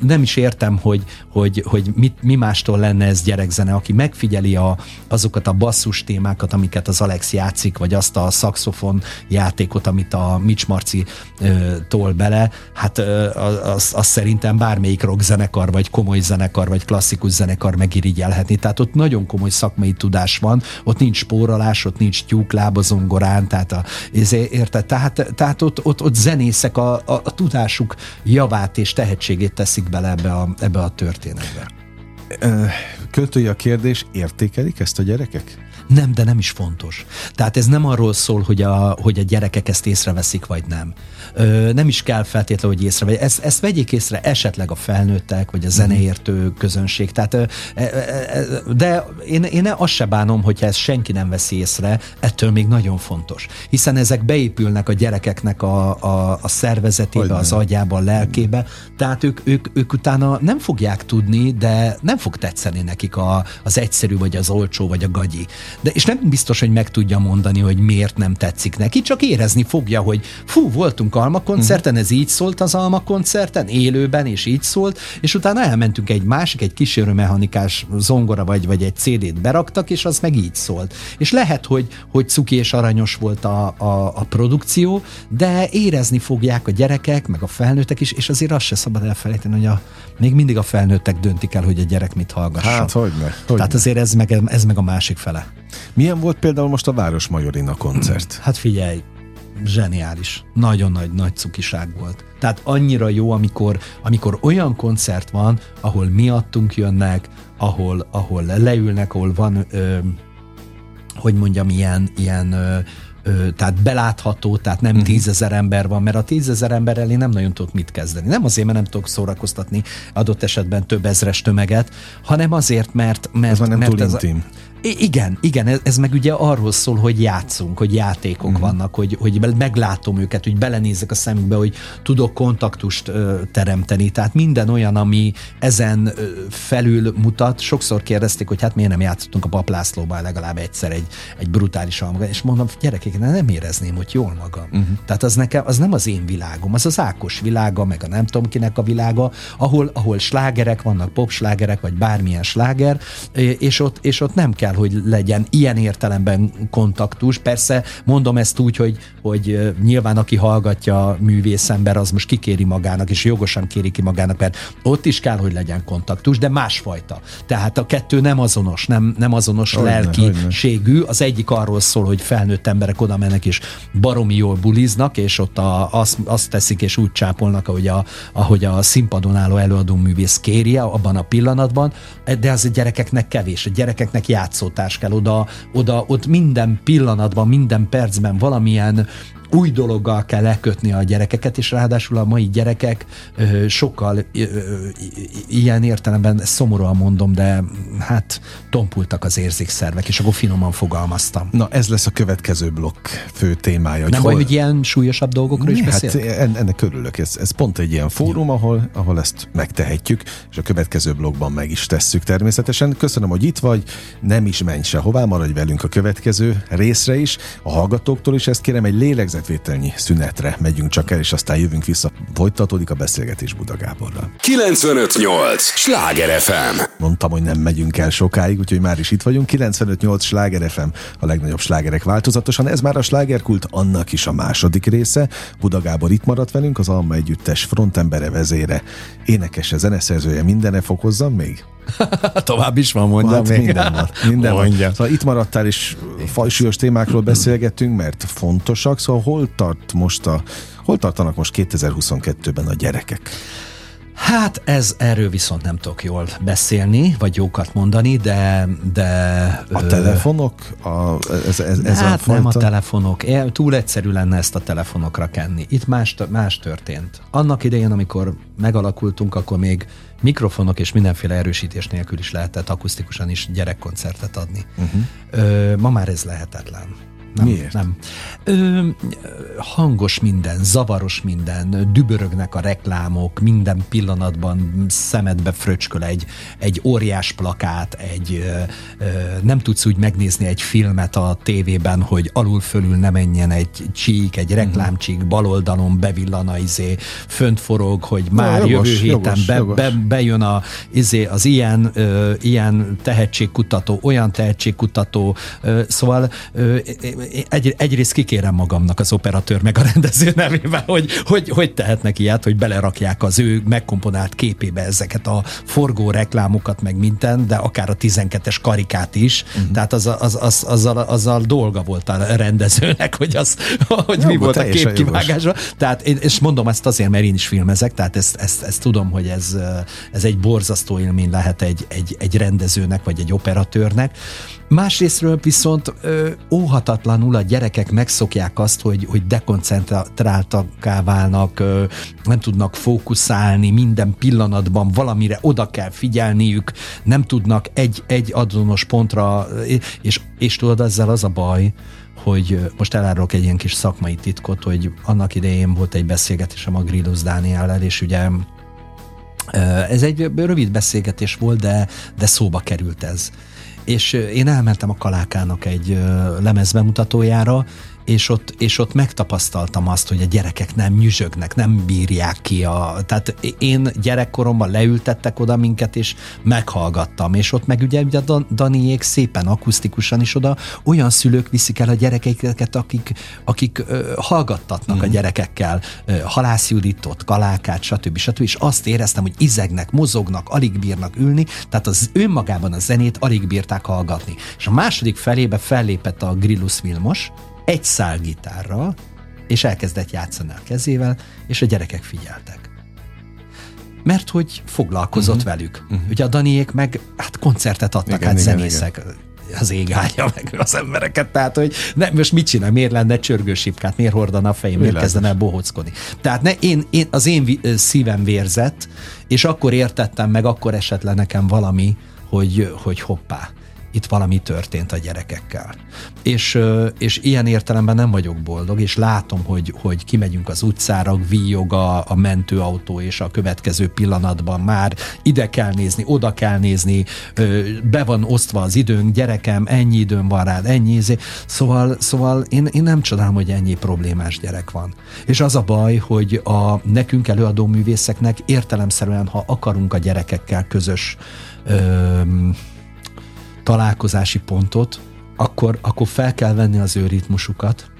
nem is értem, hogy, hogy, hogy mit, mi mástól lenne ez gyerekzene, aki megfigyeli a, azokat a basszus témákat, amiket az Alex játszik, vagy azt a szaxofon játékot, amit a Mitch Marci ö, tol bele, hát ö, az, az szerintem bármelyik rock zenekar, vagy komoly zenekar, vagy klasszikus zenekar megirigyelhetni. Tehát ott nagyon komoly szakmai tudás van, ott nincs spórolás, ott nincs tyúkláb a tehát a, érted? Tehát, tehát ott, ott, ott zenészek a, a, a tudásuk javát és tehetségét teszik bele ebbe a, ebbe a történetbe. Költői a kérdés, értékelik ezt a gyerekek? Nem, de nem is fontos. Tehát ez nem arról szól, hogy a, hogy a gyerekek ezt észreveszik, vagy nem. Ö, nem is kell feltétlenül, hogy észrevegyék. Ezt, ezt vegyék észre esetleg a felnőttek, vagy a zeneértő közönség. Tehát, ö, e, e, e, de én, én azt se bánom, hogyha ezt senki nem veszi észre, ettől még nagyon fontos. Hiszen ezek beépülnek a gyerekeknek a, a, a szervezetébe, Hogyne. az agyába, a lelkébe, tehát ők, ők, ők utána nem fogják tudni, de nem fog tetszeni nekik a, az egyszerű, vagy az olcsó, vagy a gagyi. De, és nem biztos, hogy meg tudja mondani, hogy miért nem tetszik neki, csak érezni fogja, hogy fú, voltunk Alma koncerten, ez így szólt az Alma koncerten, élőben, és így szólt, és utána elmentünk egy másik, egy kísérőmechanikás zongora, vagy, vagy egy CD-t beraktak, és az meg így szólt. És lehet, hogy, hogy cuki és aranyos volt a, a, a produkció, de érezni fogják a gyerekek, meg a felnőttek is, és azért azt se szabad elfelejteni, hogy a, még mindig a felnőttek döntik el, hogy a gyerek mit hallgasson. Hát, hogyne. hogyne. Tehát azért ez meg, ez meg a másik fele. Milyen volt például most a Városmajorina koncert? Hát figyelj, zseniális. Nagyon nagy, nagy cukiság volt. Tehát annyira jó, amikor, amikor olyan koncert van, ahol miattunk jönnek, ahol, ahol leülnek, ahol van, ö, hogy mondjam, ilyen, ilyen ö, ö, tehát belátható, tehát nem Mhm. tízezer ember van, mert a tízezer emberrel én nem nagyon tudok mit kezdeni. Nem azért, mert nem tudok szórakoztatni adott esetben több ezres tömeget, hanem azért, mert, mert, Ez már nem mert túl ez a- intim. Igen, igen, ez, ez meg ugye arról szól, hogy játszunk, hogy játékok uh-huh. vannak, hogy, hogy meglátom őket, hogy belenézek a szemükbe, hogy tudok kontaktust ö, teremteni. Tehát minden olyan, ami ezen ö, felül mutat. Sokszor kérdezték, hogy hát miért nem játszottunk a paplászlóban legalább egyszer egy, egy brutális almaga, és mondom, gyerekek, nem érezném, hogy jól magam. Uh-huh. Tehát az nekem, az nem az én világom, az az Ákos világa, meg a nem tudom kinek a világa, ahol, ahol slágerek vannak, popslágerek, vagy bármilyen sláger, és ott, és ott nem kell, hogy legyen ilyen értelemben kontaktus. Persze mondom ezt úgy, hogy, hogy nyilván aki hallgatja a művészember, az most kikéri magának, és jogosan kéri ki magának, mert ott is kell, hogy legyen kontaktus, de másfajta. Tehát a kettő nem azonos, nem, nem azonos Hogyne, lelki hogyne. ségű. Az egyik arról szól, hogy felnőtt emberek oda mennek és baromi jól buliznak, és ott a, azt, azt teszik és úgy csápolnak, ahogy a, ahogy a színpadon álló előadó művész kéri abban a pillanatban, de az a gyerekeknek kevés. A gyerekeknek játszótárs kell oda, oda ott minden pillanatban, minden percben valamilyen új dologgal kell lekötni a gyerekeket, és ráadásul a mai gyerekek ö, sokkal ö, ilyen értelemben szomorúan mondom, de hát tompultak az érzékszervek, és akkor finoman fogalmaztam. Na, ez lesz a következő blokk fő témája. Nem baj, hogy ilyen súlyosabb dolgokról is hát beszél? ennek örülök. Ez, ez pont egy ilyen fórum, ahol, ahol ezt megtehetjük, és a következő blogban meg is tesszük természetesen. Köszönöm, hogy itt vagy, nem is menj sehová, maradj velünk a következő részre is. A hallgatóktól is ezt kérem, egy lélegzetvételnyi szünetre megyünk csak el, és aztán jövünk vissza. Folytatódik a beszélgetés Buda Gáborral. 958! Sláger FM! Mondtam, hogy nem megyünk el sokáig, úgyhogy már is itt vagyunk. 958 Sláger FM, a legnagyobb slágerek változatosan. Ez már a slágerkult, annak is a második része. Buda Gábor itt maradt velünk, az Alma Együttes frontembere vezére, énekese, zeneszerzője, mindene fokozzam még? *laughs* Tovább is van, mondjam hát még. Minden van. Minden Mondja. van. Szóval itt maradtál, és fajsúlyos témákról beszélgettünk, mert fontosak. Szóval hol tart most a Hol tartanak most 2022-ben a gyerekek? Hát ez erről viszont nem tudok jól beszélni, vagy jókat mondani, de... de A telefonok? A, ez, ez, ez hát a fajta... nem a telefonok. Túl egyszerű lenne ezt a telefonokra kenni. Itt más, más történt. Annak idején, amikor megalakultunk, akkor még mikrofonok és mindenféle erősítés nélkül is lehetett akusztikusan is gyerekkoncertet adni. Uh-huh. Ö, ma már ez lehetetlen. Nem, Miért? Nem. Ö, hangos minden, zavaros minden, dübörögnek a reklámok, minden pillanatban szemedbe fröcsköl egy, egy óriás plakát, egy ö, nem tudsz úgy megnézni egy filmet a tévében, hogy alul-fölül ne menjen egy csík, egy reklámcsík, bal oldalon bevillan a izé, fönt forog, hogy már jogos, jövő héten jogos, be, jogos. be, bejön a, izé, az ilyen, ö, ilyen tehetségkutató, olyan tehetségkutató, ö, szóval ö, egy, egyrészt kikérem magamnak az operatőr meg a rendező nevében, hogy, hogy, hogy tehetnek ilyet, hogy belerakják az ő megkomponált képébe ezeket a forgó reklámokat, meg minden, de akár a 12-es karikát is, uh-huh. tehát az, az, az, azzal, azzal dolga volt a rendezőnek, hogy, az, hogy Jó, mi volt a teljesen képkivágásban. Tehát én, és mondom ezt azért, mert én is filmezek, tehát ezt, ezt, ezt tudom, hogy ez, ez egy borzasztó élmény lehet egy, egy, egy rendezőnek, vagy egy operatőrnek. Másrésztről viszont ö, óhatatlanul a gyerekek megszokják azt, hogy, hogy dekoncentráltakká válnak, ö, nem tudnak fókuszálni, minden pillanatban valamire oda kell figyelniük, nem tudnak egy, egy azonos pontra, és, és tudod, ezzel az a baj, hogy most elárulok egy ilyen kis szakmai titkot, hogy annak idején volt egy beszélgetésem a Grillus Dániellel, és ugye ez egy rövid beszélgetés volt, de, de szóba került ez. És én elmentem a Kalákának egy lemezbemutatójára, és ott, és ott megtapasztaltam azt, hogy a gyerekek nem nyüzsögnek, nem bírják ki a... Tehát én gyerekkoromban leültettek oda minket, és meghallgattam, és ott meg ugye, ugye a Daniék szépen akusztikusan is oda olyan szülők viszik el a gyerekeiket, akik, akik ö, hallgattatnak mm. a gyerekekkel, ö, Halász Juditot, Kalákát, stb. stb. És azt éreztem, hogy izegnek, mozognak, alig bírnak ülni, tehát az önmagában a zenét alig bírták hallgatni. És a második felébe fellépett a Grillus Vilmos, egy szál gitárral, és elkezdett játszani a kezével, és a gyerekek figyeltek. Mert hogy foglalkozott uh-huh. velük. Uh-huh. Ugye a Daniék meg hát koncertet adtak, igen, hát igen, zenészek. Igen az ég állja meg az embereket, tehát hogy ne, most mit csinál, miért lenne csörgősipkát, miért hordana a fejém, miért kezdene el bohóckodni. Tehát ne, én, én, az én szívem vérzett, és akkor értettem meg, akkor esett le nekem valami, hogy, hogy hoppá, itt valami történt a gyerekekkel. És, és ilyen értelemben nem vagyok boldog, és látom, hogy, hogy kimegyünk az utcára, víjog a, a mentőautó, és a következő pillanatban már ide kell nézni, oda kell nézni, be van osztva az időnk, gyerekem, ennyi időm van rád, ennyi izé. Szóval, szóval én, én nem csodálom, hogy ennyi problémás gyerek van. És az a baj, hogy a nekünk előadó művészeknek értelemszerűen, ha akarunk a gyerekekkel közös öm, találkozási pontot, akkor, akkor fel kell venni az ő ritmusukat,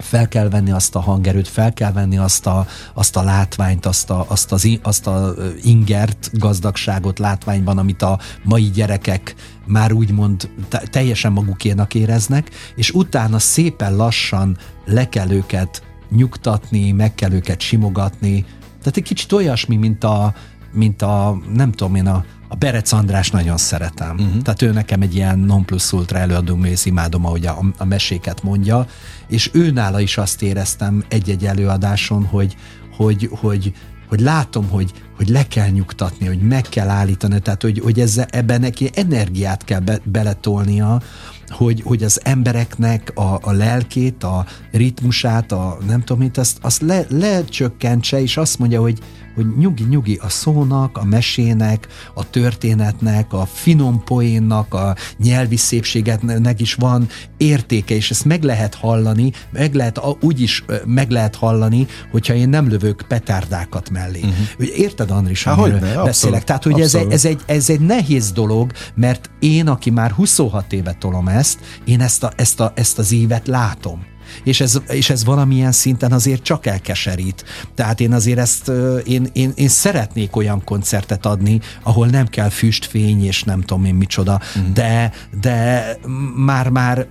fel kell venni azt a hangerőt, fel kell venni azt a, azt a látványt, azt a, azt, az, azt a ingert, gazdagságot látványban, amit a mai gyerekek már úgymond teljesen magukénak éreznek, és utána szépen lassan le kell őket nyugtatni, meg kell őket simogatni. Tehát egy kicsit olyasmi, mint a, mint a nem tudom én, a, a Berec András nagyon szeretem. Uh-huh. Tehát ő nekem egy ilyen non plus ultra előadó művész, imádom, ahogy a, a meséket mondja, és ő nála is azt éreztem egy-egy előadáson, hogy, hogy, hogy, hogy látom, hogy, hogy le kell nyugtatni, hogy meg kell állítani, tehát hogy, hogy ezzel, ebben neki energiát kell be, beletolnia, hogy, hogy az embereknek a, a lelkét, a ritmusát, a nem tudom mit, azt, azt le, lecsökkentse, és azt mondja, hogy, hogy nyugi-nyugi a szónak, a mesének, a történetnek, a finom poénnak, a nyelvi szépségetnek is van értéke, és ezt meg lehet hallani, meg lehet, úgy is meg lehet hallani, hogyha én nem lövök petárdákat mellé. Uh-huh. Érted, Andris, Há, amiről beszélek? Abszolút, Tehát, hogy ez egy, ez, egy, ez egy nehéz dolog, mert én, aki már 26 éve tolom ezt, én ezt, a, ezt, a, ezt az évet látom és ez, és ez valamilyen szinten azért csak elkeserít. Tehát én azért ezt, én, én, én szeretnék olyan koncertet adni, ahol nem kell füstfény, és nem tudom én micsoda, mm. de, de már-már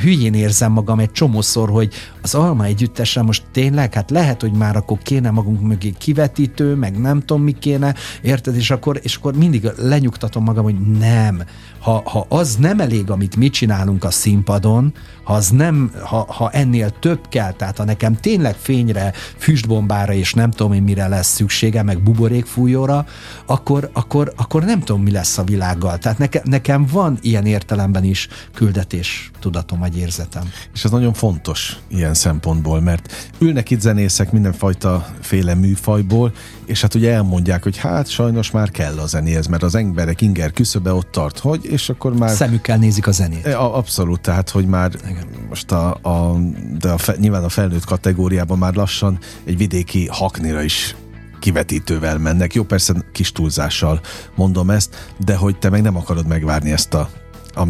hülyén érzem magam egy csomószor, hogy az Alma együttesre most tényleg, hát lehet, hogy már akkor kéne magunk mögé kivetítő, meg nem tudom mi kéne, érted? És akkor, és akkor mindig lenyugtatom magam, hogy nem. Ha, ha az nem elég, amit mi csinálunk a színpadon, ha, az nem, ha, ha ennél több kell, tehát ha nekem tényleg fényre, füstbombára és nem tudom én mire lesz szüksége, meg buborékfújóra, akkor, akkor, akkor nem tudom, mi lesz a világgal. Tehát neke, nekem van ilyen értelemben is küldetés tudatom vagy érzetem. És ez nagyon fontos ilyen szempontból, mert ülnek itt zenészek mindenfajta féle műfajból, és hát ugye elmondják, hogy hát sajnos már kell a zenéhez, mert az emberek inger küszöbe ott tart, hogy, és akkor már... Szemükkel nézik a zenét. A, abszolút, tehát, hogy már Igen. most a, a, de a fe, nyilván a felnőtt kategóriában már lassan egy vidéki haknira is kivetítővel mennek. Jó, persze kis túlzással mondom ezt, de hogy te meg nem akarod megvárni ezt a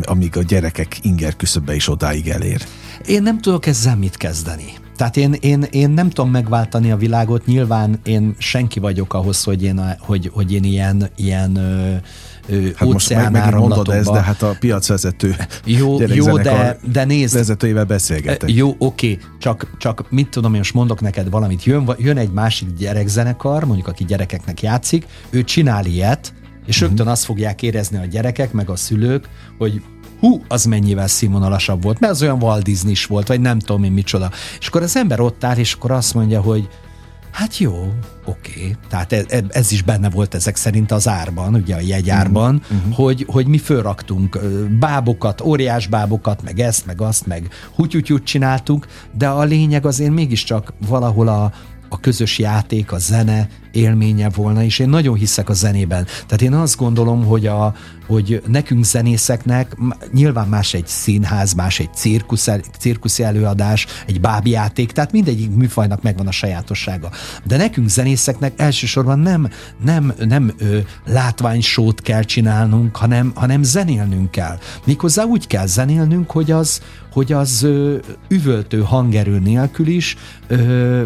amíg a gyerekek inger küszöbbe is odáig elér. Én nem tudok ezzel mit kezdeni. Tehát én, én, én nem tudom megváltani a világot, nyilván én senki vagyok ahhoz, hogy én, hogy, hogy én ilyen, ilyen ö, hát most meg, megint mondod ez, de hát a piacvezető jó, jó de, de nézd, vezetőivel beszélgetek. Jó, oké, csak, csak mit tudom, én most mondok neked valamit, jön, jön egy másik gyerekzenekar, mondjuk aki gyerekeknek játszik, ő csinál ilyet, és uh-huh. rögtön azt fogják érezni a gyerekek, meg a szülők, hogy hú, az mennyivel színvonalasabb volt, mert az olyan Walt Disney is volt, vagy nem tudom én micsoda. És akkor az ember ott áll, és akkor azt mondja, hogy hát jó, oké, okay. tehát ez, e, ez is benne volt ezek szerint az árban, ugye a jegyárban, uh-huh. hogy, hogy mi fölraktunk bábokat, óriás bábokat, meg ezt, meg azt, meg hutyutyút csináltunk, de a lényeg azért mégiscsak valahol a, a közös játék, a zene élménye volna, és én nagyon hiszek a zenében. Tehát én azt gondolom, hogy, a, hogy nekünk zenészeknek nyilván más egy színház, más egy cirkusz, cirkuszi előadás, egy bábjáték, tehát mindegyik műfajnak megvan a sajátossága. De nekünk zenészeknek elsősorban nem, nem, nem ö, látványsót kell csinálnunk, hanem, hanem zenélnünk kell. Méghozzá úgy kell zenélnünk, hogy az, hogy az ö, üvöltő hangerő nélkül is ö,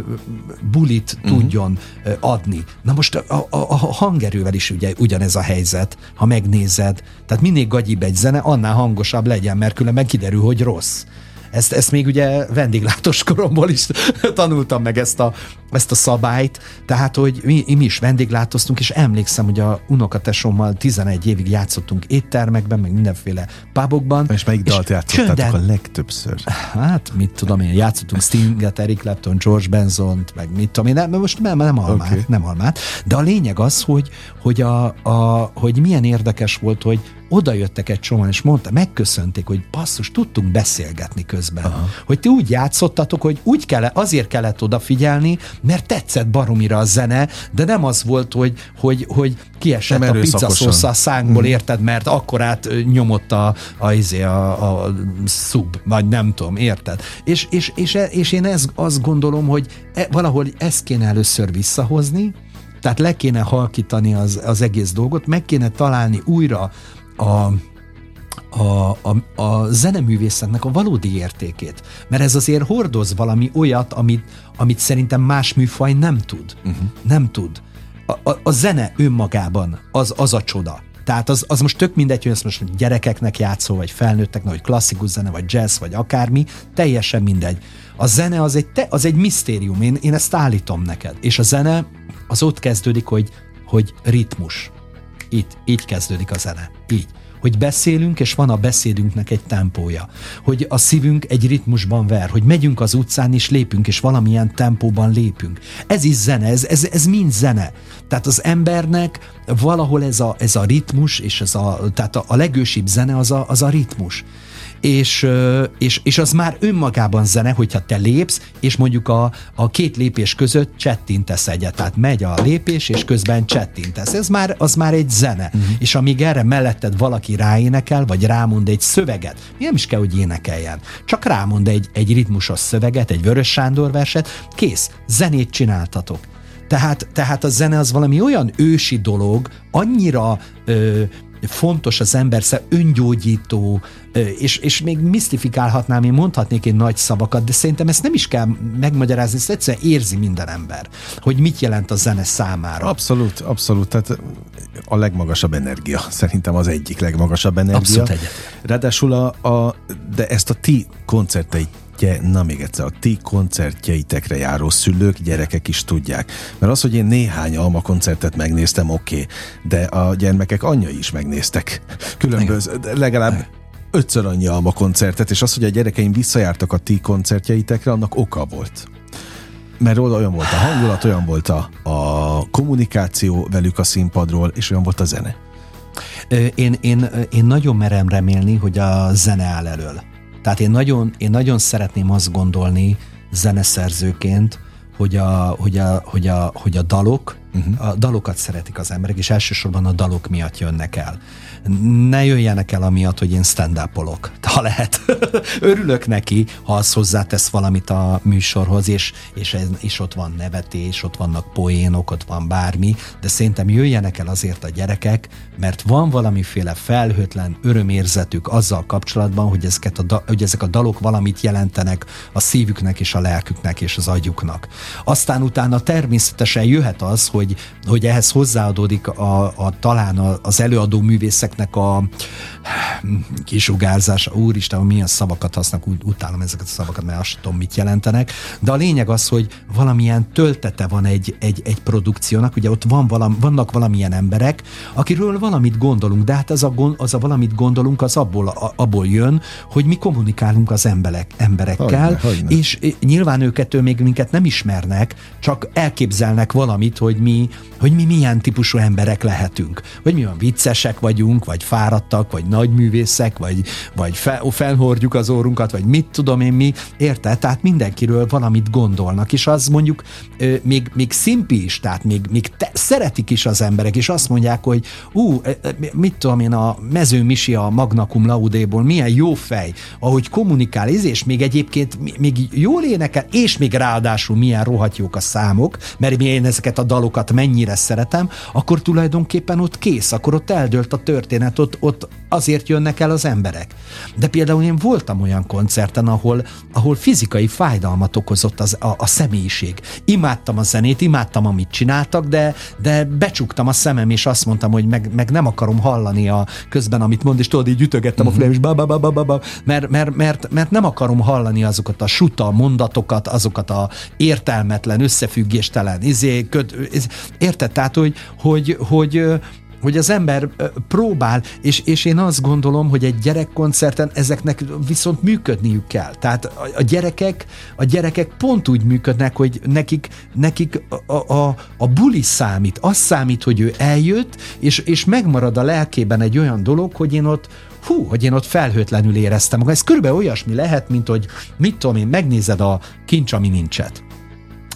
bulit uh-huh. tudjon ö, adni. Na most a, a, a hangerővel is ugye ugyanez a helyzet, ha megnézed. Tehát minél gagyibb egy zene, annál hangosabb legyen, mert különben kiderül, hogy rossz. Ezt, ezt még ugye vendéglátós koromból is *laughs* tanultam meg ezt a, ezt a szabályt, tehát, hogy mi, mi is vendéglátoztunk, és emlékszem, hogy a unokatesommal 11 évig játszottunk éttermekben, meg mindenféle pubokban. És melyik dalt játszottátok csönden, a legtöbbször? Hát, mit tudom én, játszottunk Stinget, Eric Clapton, George Benzont, meg mit tudom én, nem, most nem, nem almát, okay. nem almát, de a lényeg az, hogy, hogy, a, a, hogy milyen érdekes volt, hogy oda jöttek egy csomóan, és mondta, megköszönték, hogy basszus, tudtunk beszélgetni közben. Aha. Hogy ti úgy játszottatok, hogy úgy kell, azért kellett odafigyelni, mert tetszett baromira a zene, de nem az volt, hogy, hogy, hogy kiesett nem a pizzaszósz a szánkból, hmm. érted, mert akkor át nyomott a, a, izé, a, a szub, vagy nem tudom, érted? És, és, és, és én ez, azt gondolom, hogy e, valahol ezt kéne először visszahozni, tehát le kéne halkítani az, az egész dolgot, meg kéne találni újra a, a, a, a zeneművészetnek a valódi értékét. Mert ez azért hordoz valami olyat, amit, amit szerintem más műfaj nem tud. Uh-huh. Nem tud. A, a, a zene önmagában az, az a csoda. Tehát az, az most tök mindegy, hogy ezt most gyerekeknek játszó, vagy felnőtteknek, vagy klasszikus zene, vagy jazz, vagy akármi, teljesen mindegy. A zene az egy, te, az egy misztérium, én, én ezt állítom neked. És a zene az ott kezdődik, hogy, hogy ritmus Itt, így kezdődik a zene. Így hogy beszélünk, és van a beszédünknek egy tempója, hogy a szívünk egy ritmusban ver, hogy megyünk az utcán, és lépünk, és valamilyen tempóban lépünk. Ez is zene, ez, ez, ez mind zene. Tehát az embernek valahol ez a, ez a ritmus, és ez a, tehát a, a legősibb zene az a, az a ritmus és, és, és az már önmagában zene, hogyha te lépsz, és mondjuk a, a két lépés között csettintesz egyet, tehát megy a lépés, és közben csettintesz. Ez már, az már egy zene. Uh-huh. És amíg erre melletted valaki ráénekel, vagy rámond egy szöveget, nem is kell, hogy énekeljen, csak rámond egy, egy ritmusos szöveget, egy Vörös Sándor verset, kész, zenét csináltatok. Tehát, tehát a zene az valami olyan ősi dolog, annyira ö, fontos az ember szem, öngyógyító, és, és még misztifikálhatnám, én mondhatnék én nagy szavakat, de szerintem ezt nem is kell megmagyarázni, ezt egyszerűen érzi minden ember, hogy mit jelent a zene számára. Abszolút, abszolút, tehát a legmagasabb energia, szerintem az egyik legmagasabb energia. Abszolút egyet. Ráadásul a, a, de ezt a ti koncerteit koncertje, na még egyszer, a ti koncertjeitekre járó szülők, gyerekek is tudják. Mert az, hogy én néhány Alma koncertet megnéztem, oké, okay, de a gyermekek anyjai is megnéztek. Különböző, legalább ötször annyi Alma koncertet, és az, hogy a gyerekeim visszajártak a ti koncertjeitekre, annak oka volt mert olyan volt a hangulat, olyan volt a, a kommunikáció velük a színpadról, és olyan volt a zene. Én, én, én nagyon merem remélni, hogy a zene áll elől. Tehát én nagyon, én nagyon szeretném azt gondolni zeneszerzőként, hogy a, hogy a, hogy a, hogy a dalok, uh-huh. a dalokat szeretik az emberek, és elsősorban a dalok miatt jönnek el ne jöjjenek el amiatt, hogy én stand *laughs* ha lehet. *laughs* Örülök neki, ha az hozzátesz valamit a műsorhoz, és, és, és ott van nevetés, ott vannak poénok, ott van bármi, de szerintem jöjjenek el azért a gyerekek, mert van valamiféle felhőtlen örömérzetük azzal kapcsolatban, hogy, ezeket a, hogy ezek a dalok valamit jelentenek a szívüknek és a lelküknek és az agyuknak. Aztán utána természetesen jöhet az, hogy, hogy ehhez hozzáadódik a, a talán az előadó művészek ezeknek a kisugárzása, úristen, milyen szavakat használnak, úgy utálom ezeket a szavakat, mert azt tudom, mit jelentenek, de a lényeg az, hogy valamilyen töltete van egy, egy, egy produkciónak, ugye ott van valam, vannak valamilyen emberek, akiről valamit gondolunk, de hát az a, az a valamit gondolunk, az abból, a, abból jön, hogy mi kommunikálunk az emberek, emberekkel, hogyne, hogyne. és nyilván őket még minket nem ismernek, csak elképzelnek valamit, hogy mi, hogy mi milyen típusú emberek lehetünk, hogy mi olyan viccesek vagyunk, vagy fáradtak, vagy nagyművészek, vagy, vagy fel, felhordjuk az órunkat, vagy mit tudom én mi, érted? Tehát mindenkiről valamit gondolnak, és az mondjuk még, még szimpi is, tehát még, még te, szeretik is az emberek, és azt mondják, hogy ú, mit tudom én, a mező Misi a Magnakum Laudéból milyen jó fej, ahogy kommunikál, és még egyébként még jól énekel, és még ráadásul milyen rohadt jók a számok, mert én ezeket a dalokat mennyire szeretem, akkor tulajdonképpen ott kész, akkor ott eldőlt a történet, ott, ott azért jönnek el az emberek. De például én voltam olyan koncerten, ahol, ahol fizikai fájdalmat okozott az, a, a személyiség. Imádtam a zenét, imádtam, amit csináltak, de, de becsuktam a szemem, és azt mondtam, hogy meg, meg nem akarom hallani a közben, amit mond, és tudod, így ütögettem uh-huh. a mhm. fülem, és ba, ba, ba, ba, ba, mert, mert, mert, mert nem akarom hallani azokat a suta mondatokat, azokat a értelmetlen, összefüggéstelen, izé, köt, érted? Tehát, hogy, hogy, hogy, hogy az ember próbál, és, és én azt gondolom, hogy egy gyerekkoncerten ezeknek viszont működniük kell. Tehát a, a gyerekek, a gyerekek pont úgy működnek, hogy nekik, nekik a, a, a buli számít, az számít, hogy ő eljött, és, és megmarad a lelkében egy olyan dolog, hogy én ott, hú, hogy én ott felhőtlenül éreztem magam. Ez körülbelül olyasmi lehet, mint hogy mit tudom én, megnézed a kincs, ami nincset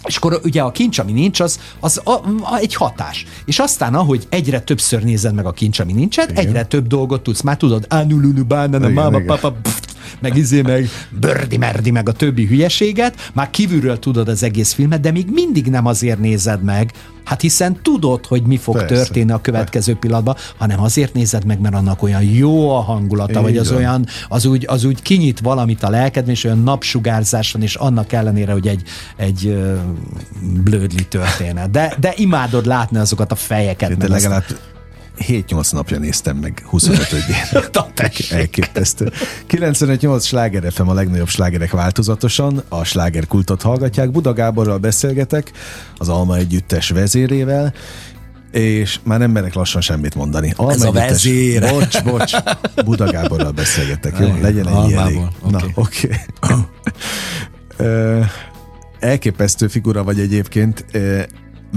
és akkor ugye a kincs, ami nincs, az, az a, a, egy hatás. És aztán, ahogy egyre többször nézed meg a kincs, ami nincsen, igen. egyre több dolgot tudsz. Már tudod, ánulunu, bánana, máma, papa, pff, meg izé, meg bördi, merdi, meg a többi hülyeséget, már kívülről tudod az egész filmet, de még mindig nem azért nézed meg, Hát hiszen tudod, hogy mi fog Persze. történni a következő pillanatban, hanem azért nézed meg, mert annak olyan jó a hangulata, Így vagy az van. olyan, az úgy, az úgy kinyit valamit a lelkedben, és olyan napsugárzás van, és annak ellenére, hogy egy, egy uh, blödli történet. De, de imádod látni azokat a fejeket. De legalább 7-8 napja néztem meg 25-én. *laughs* Elképesztő. 95-8 sláger FM a legnagyobb slágerek változatosan. A slágerkultot hallgatják. Buda Gáborral beszélgetek, az Alma Együttes vezérével, és már nem merek lassan semmit mondani. Ez a vezér. Bocs, bocs. Buda Gáborral beszélgetek, jó? Legyen ennyi elég. Na, oké. Okay. *coughs* elképesztő figura vagy egyébként,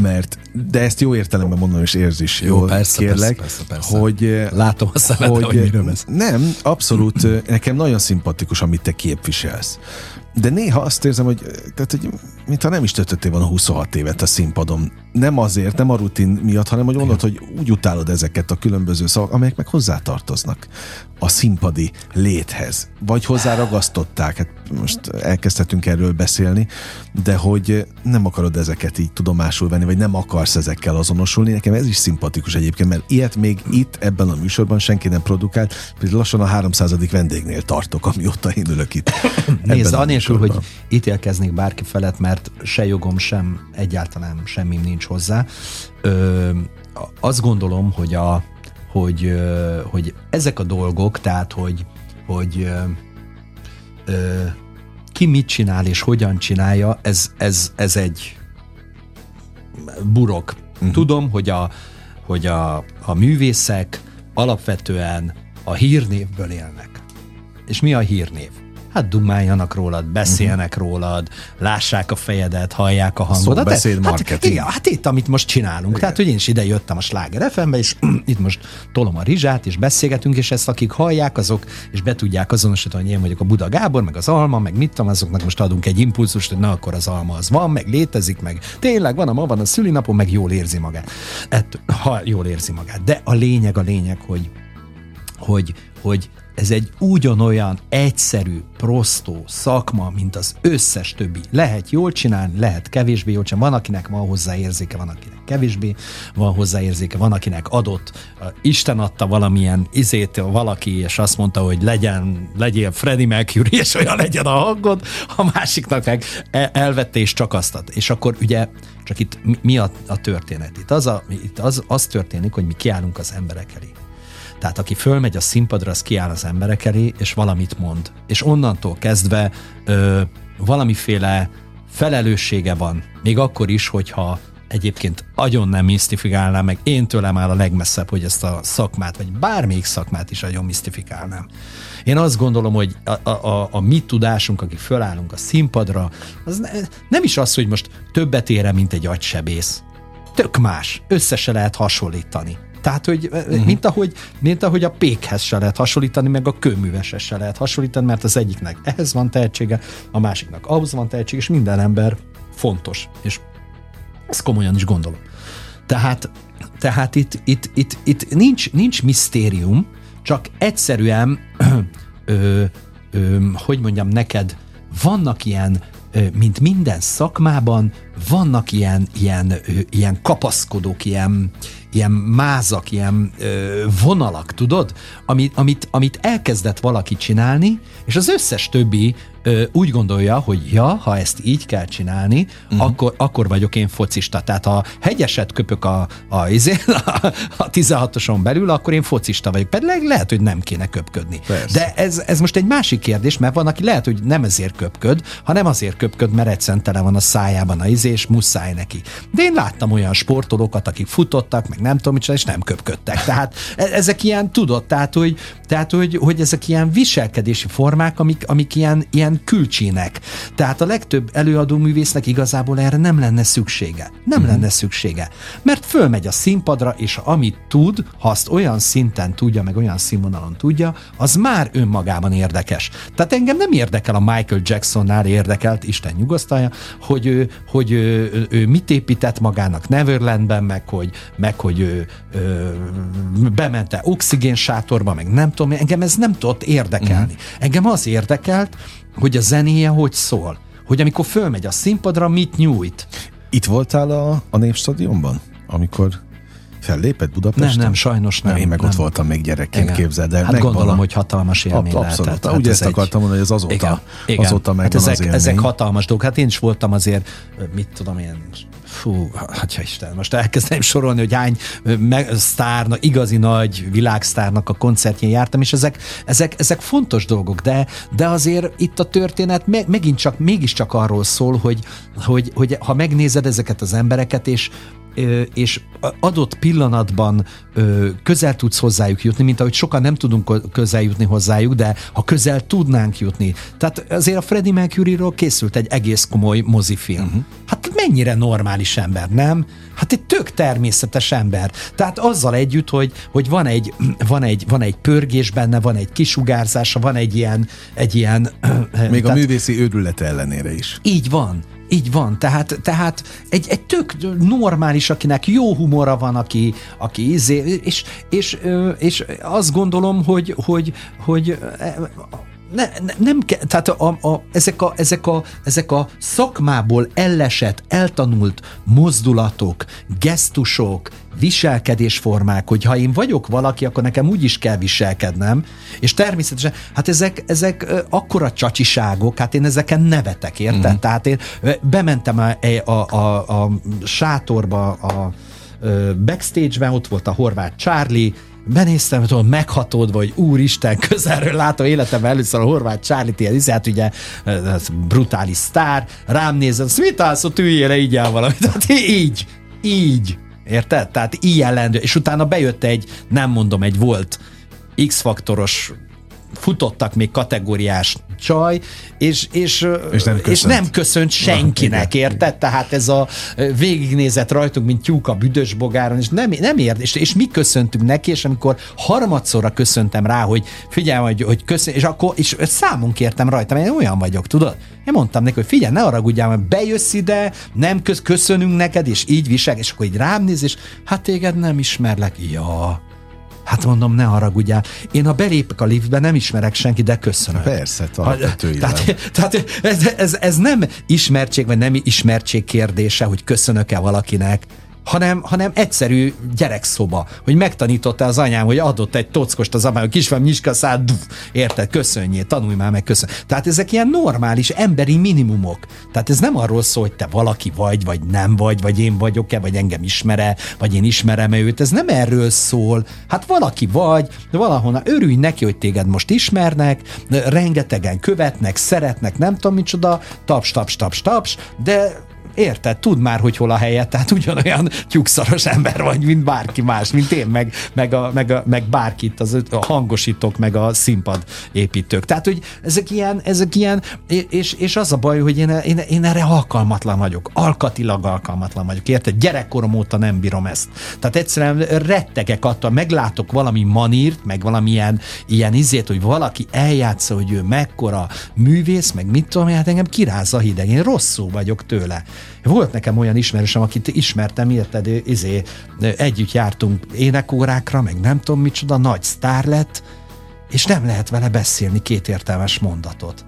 mert, de ezt jó értelemben mondom, és érz is jó, jól, persze, kérlek, persze, persze, persze. hogy... Látom a szemedre, hogy, hogy miről Nem, abszolút, nekem nagyon szimpatikus, amit te képviselsz. De néha azt érzem, hogy, tehát, hogy mintha nem is töltöttél volna 26 évet a színpadon. Nem azért, nem a rutin miatt, hanem hogy mondod, hogy úgy utálod ezeket a különböző szavak, amelyek meg hozzátartoznak a színpadi léthez. Vagy hozzáragasztották, hát most elkezdhetünk erről beszélni, de hogy nem akarod ezeket így tudomásul venni, vagy nem akarsz ezekkel azonosulni. Nekem ez is szimpatikus egyébként, mert ilyet még itt ebben a műsorban senki nem produkált, például lassan a 300. vendégnél tartok, amióta én ülök itt. Nézd, anélkül, hogy ítélkeznék bárki felett, mert se jogom, sem egyáltalán semmim nincs hozzá, ö, azt gondolom, hogy a, hogy, hogy ezek a dolgok, tehát hogy, hogy ö, ki mit csinál és hogyan csinálja, ez, ez, ez egy burok. Uh-huh. Tudom, hogy a, hogy a, a művészek alapvetően a hírnévből élnek. És mi a hírnév? Hát dumáljanak rólad, beszélnek uh-huh. rólad, lássák a fejedet, hallják a hangodat. beszéd hát, marketing. Igen, hát itt, amit most csinálunk. Igen. Tehát, hogy én is ide jöttem a Sláger fm és *clears throat* itt most tolom a rizsát, és beszélgetünk, és ezt akik hallják, azok, és be tudják azonosítani, hogy én vagyok a Buda Gábor, meg az Alma, meg mit tudom, azoknak most adunk egy impulzust, hogy na akkor az Alma az van, meg létezik, meg tényleg van, a ma van a szülinapon, meg jól érzi magát. Ett, ha jól érzi magát. De a lényeg, a lényeg, hogy hogy, hogy ez egy ugyanolyan egyszerű, prostó szakma, mint az összes többi. Lehet jól csinálni, lehet kevésbé jól csinálni. Van, akinek van hozzá érzéke, van, akinek kevésbé van hozzá érzéke, van, akinek adott. Isten adta valamilyen izét valaki, és azt mondta, hogy legyen, legyél Freddie Mercury, és olyan legyen a hangod, a másiknak meg elvette, és csak azt ad. És akkor ugye csak itt mi a, a történet? Itt, az, a, itt az, az történik, hogy mi kiállunk az emberek elé tehát aki fölmegy a színpadra, az kiáll az emberek elé, és valamit mond. És onnantól kezdve ö, valamiféle felelőssége van, még akkor is, hogyha egyébként agyon nem misztifikálnám, meg én tőlem áll a legmesszebb, hogy ezt a szakmát, vagy bármelyik szakmát is agyon misztifikálnám. Én azt gondolom, hogy a, a, a, a mi tudásunk, akik fölállunk a színpadra, az ne, nem is az, hogy most többet ére, mint egy agysebész. Tök más. Össze se lehet hasonlítani. Tehát, hogy uh-huh. mint, ahogy, mint ahogy a pékhez se lehet hasonlítani, meg a kőműveshez se lehet hasonlítani, mert az egyiknek ehhez van tehetsége, a másiknak ahhoz van tehetsége, és minden ember fontos. És ezt komolyan is gondolom. Tehát, tehát itt, itt, itt, itt nincs, nincs misztérium, csak egyszerűen, *clears throat* ö, ö, hogy mondjam neked, vannak ilyen mint minden szakmában, vannak ilyen, ilyen, ilyen kapaszkodók, ilyen, ilyen mázak, ilyen ö, vonalak, tudod? Amit, amit, amit elkezdett valaki csinálni, és az összes többi ö, úgy gondolja, hogy ja, ha ezt így kell csinálni, uh-huh. akkor, akkor vagyok én focista. Tehát ha hegyeset köpök a, a, izé, *laughs* a, a 16-oson belül, akkor én focista vagyok. Pedig lehet, hogy nem kéne köpködni. Persze. De ez, ez most egy másik kérdés, mert van, aki lehet, hogy nem ezért köpköd, hanem azért köpköd, mert egyszerűen tele van a szájában a izé, és muszáj neki. De én láttam olyan sportolókat, akik futottak, meg nem tudom mit és nem köpködtek. Tehát e, ezek ilyen, tudod, tehát, hogy, tehát, hogy, hogy ezek ilyen viselkedési formák, amik, amik ilyen, ilyen külcsének. Tehát a legtöbb előadó művésznek igazából erre nem lenne szüksége. Nem mm-hmm. lenne szüksége. Mert fölmegy a színpadra, és amit tud, ha azt olyan szinten tudja, meg olyan színvonalon tudja, az már önmagában érdekes. Tehát engem nem érdekel a Michael Jacksonnál érdekelt, Isten nyugosztalja, hogy ő, hogy ő, ő, mit épített magának Neverlandben, meg hogy, meg hogy ő, ő bemente oxigén sátorba, meg nem tudom, engem ez nem tudott érdekelni. Mm. Engem az érdekelt, hogy a zenéje hogy szól. Hogy amikor fölmegy a színpadra, mit nyújt. Itt voltál a, a Népstadionban, amikor fellépett Budapesten? Nem, nem, sajnos nem. Én meg nem. ott voltam még gyerekként, képzeld el. Hát gondolom, a... hogy hatalmas élmény Ab, Abszolút. Lehetett. Hát Ugye ezt egy... akartam mondani, hogy ez azóta, igen, igen. azóta megvan hát ezek, az ezek hatalmas dolgok. Hát én is voltam azért, mit tudom én, fú, hát Isten, most elkezdem sorolni, hogy hány me, sztárnak, igazi nagy világsztárnak a koncertjén jártam, és ezek, ezek, ezek fontos dolgok, de, de azért itt a történet me, megint csak, mégiscsak arról szól, hogy, hogy, hogy ha megnézed ezeket az embereket, és és adott pillanatban közel tudsz hozzájuk jutni, mint ahogy sokan nem tudunk közel jutni hozzájuk, de ha közel tudnánk jutni. Tehát azért a Freddie Mercury-ról készült egy egész komoly mozifilm. Uh-huh. Hát mennyire normális ember, nem? Hát egy tök természetes ember. Tehát azzal együtt, hogy, hogy van, egy, van, egy, van egy pörgés benne, van egy kisugárzása, van egy ilyen... Egy ilyen Még tehát, a művészi őrület ellenére is. Így van. Így van, tehát, tehát egy, egy tök normális, akinek jó humora van, aki, aki izé, és, és, és azt gondolom, hogy, hogy, hogy ne, ne, nem kell, tehát a, a, ezek, a, ezek, a, ezek a szakmából ellesett, eltanult mozdulatok, gesztusok, viselkedésformák, hogy ha én vagyok valaki, akkor nekem úgy is kell viselkednem, és természetesen, hát ezek, ezek akkora csacsiságok, hát én ezeken nevetek, érted? Mm. Tehát én bementem a, a, a, a sátorba, a backstage-ben, ott volt a horvát Charlie, benéztem, hogy meghatódva, hogy úristen, közelről látom életemben először a horvát Charlie-t, ilyen hát ugye ez brutális sztár, rám azt mit állsz, ott üljél le, így áll valamit. Tehát így, így, érted? Tehát ilyen lendő. És utána bejött egy, nem mondom, egy volt X-faktoros futottak még kategóriás csaj, és, és, és, nem, köszönt. és nem köszönt senkinek, Na, érted? Tehát ez a végignézett rajtunk, mint tyúk a büdös bogáron, és nem, nem ért, és, és mi köszöntünk neki, és amikor harmadszorra köszöntem rá, hogy figyelj, hogy, hogy köszön, és akkor és számunk kértem rajta, mert én olyan vagyok, tudod? Én mondtam neki, hogy figyelj, ne haragudjál, mert bejössz ide, nem köz, köszönünk neked, és így visel, és akkor így rám néz, és hát téged nem ismerlek. Ja, Hát mondom, ne haragudjál. Én ha belépek a liftbe, nem ismerek senki, de köszönöm. Persze, tehát, tehát ez, ez, ez nem ismertség, vagy nem ismertség kérdése, hogy köszönök-e valakinek hanem, hanem egyszerű gyerekszoba, hogy megtanította az anyám, hogy adott egy tockost az anyám, hogy kisfem nyiska szád, érted, köszönjél, tanulj már meg, köszön. Tehát ezek ilyen normális emberi minimumok. Tehát ez nem arról szól, hogy te valaki vagy, vagy nem vagy, vagy én vagyok-e, vagy engem ismere, vagy én ismerem-e őt. Ez nem erről szól. Hát valaki vagy, valahonnan örülj neki, hogy téged most ismernek, rengetegen követnek, szeretnek, nem tudom micsoda, taps, taps, taps, taps, de érted, tud már, hogy hol a helye, tehát ugyanolyan tyúkszaros ember vagy, mint bárki más, mint én, meg, meg, a, meg, a, meg bárkit, az, a hangosítók, meg a színpad építők. Tehát, hogy ezek ilyen, ezek ilyen és, és az a baj, hogy én, én, én erre alkalmatlan vagyok, alkatilag alkalmatlan vagyok, érted? Gyerekkorom óta nem bírom ezt. Tehát egyszerűen rettegek attól, meglátok valami manírt, meg valamilyen ilyen izét, hogy valaki eljátsza, hogy ő mekkora művész, meg mit tudom, hát engem kirázza hideg. Én rosszul vagyok tőle. Volt nekem olyan ismerősem, akit ismertem, érted, izé, együtt jártunk énekórákra, meg nem tudom micsoda, nagy sztár lett, és nem lehet vele beszélni két értelmes mondatot.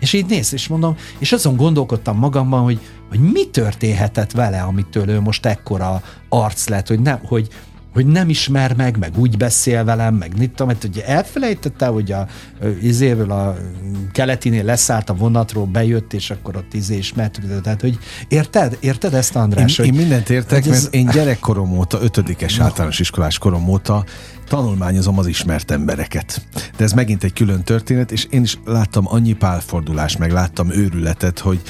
És így néz, és mondom, és azon gondolkodtam magamban, hogy, hogy mi történhetett vele, amitől ő most ekkora arc lett, hogy, nem, hogy, hogy nem ismer meg, meg úgy beszél velem, meg mit tudom, hogy elfelejtette, hogy a izéről a keletinél leszállt a vonatról, bejött, és akkor ott izé ismert, tehát, hogy érted? Érted ezt, András? Én, hogy, én mindent értek, mert ez... én gyerekkorom óta, ötödikes no. általános iskolás korom óta tanulmányozom az ismert embereket. De ez megint egy külön történet, és én is láttam annyi pálfordulást, meg láttam őrületet, hogy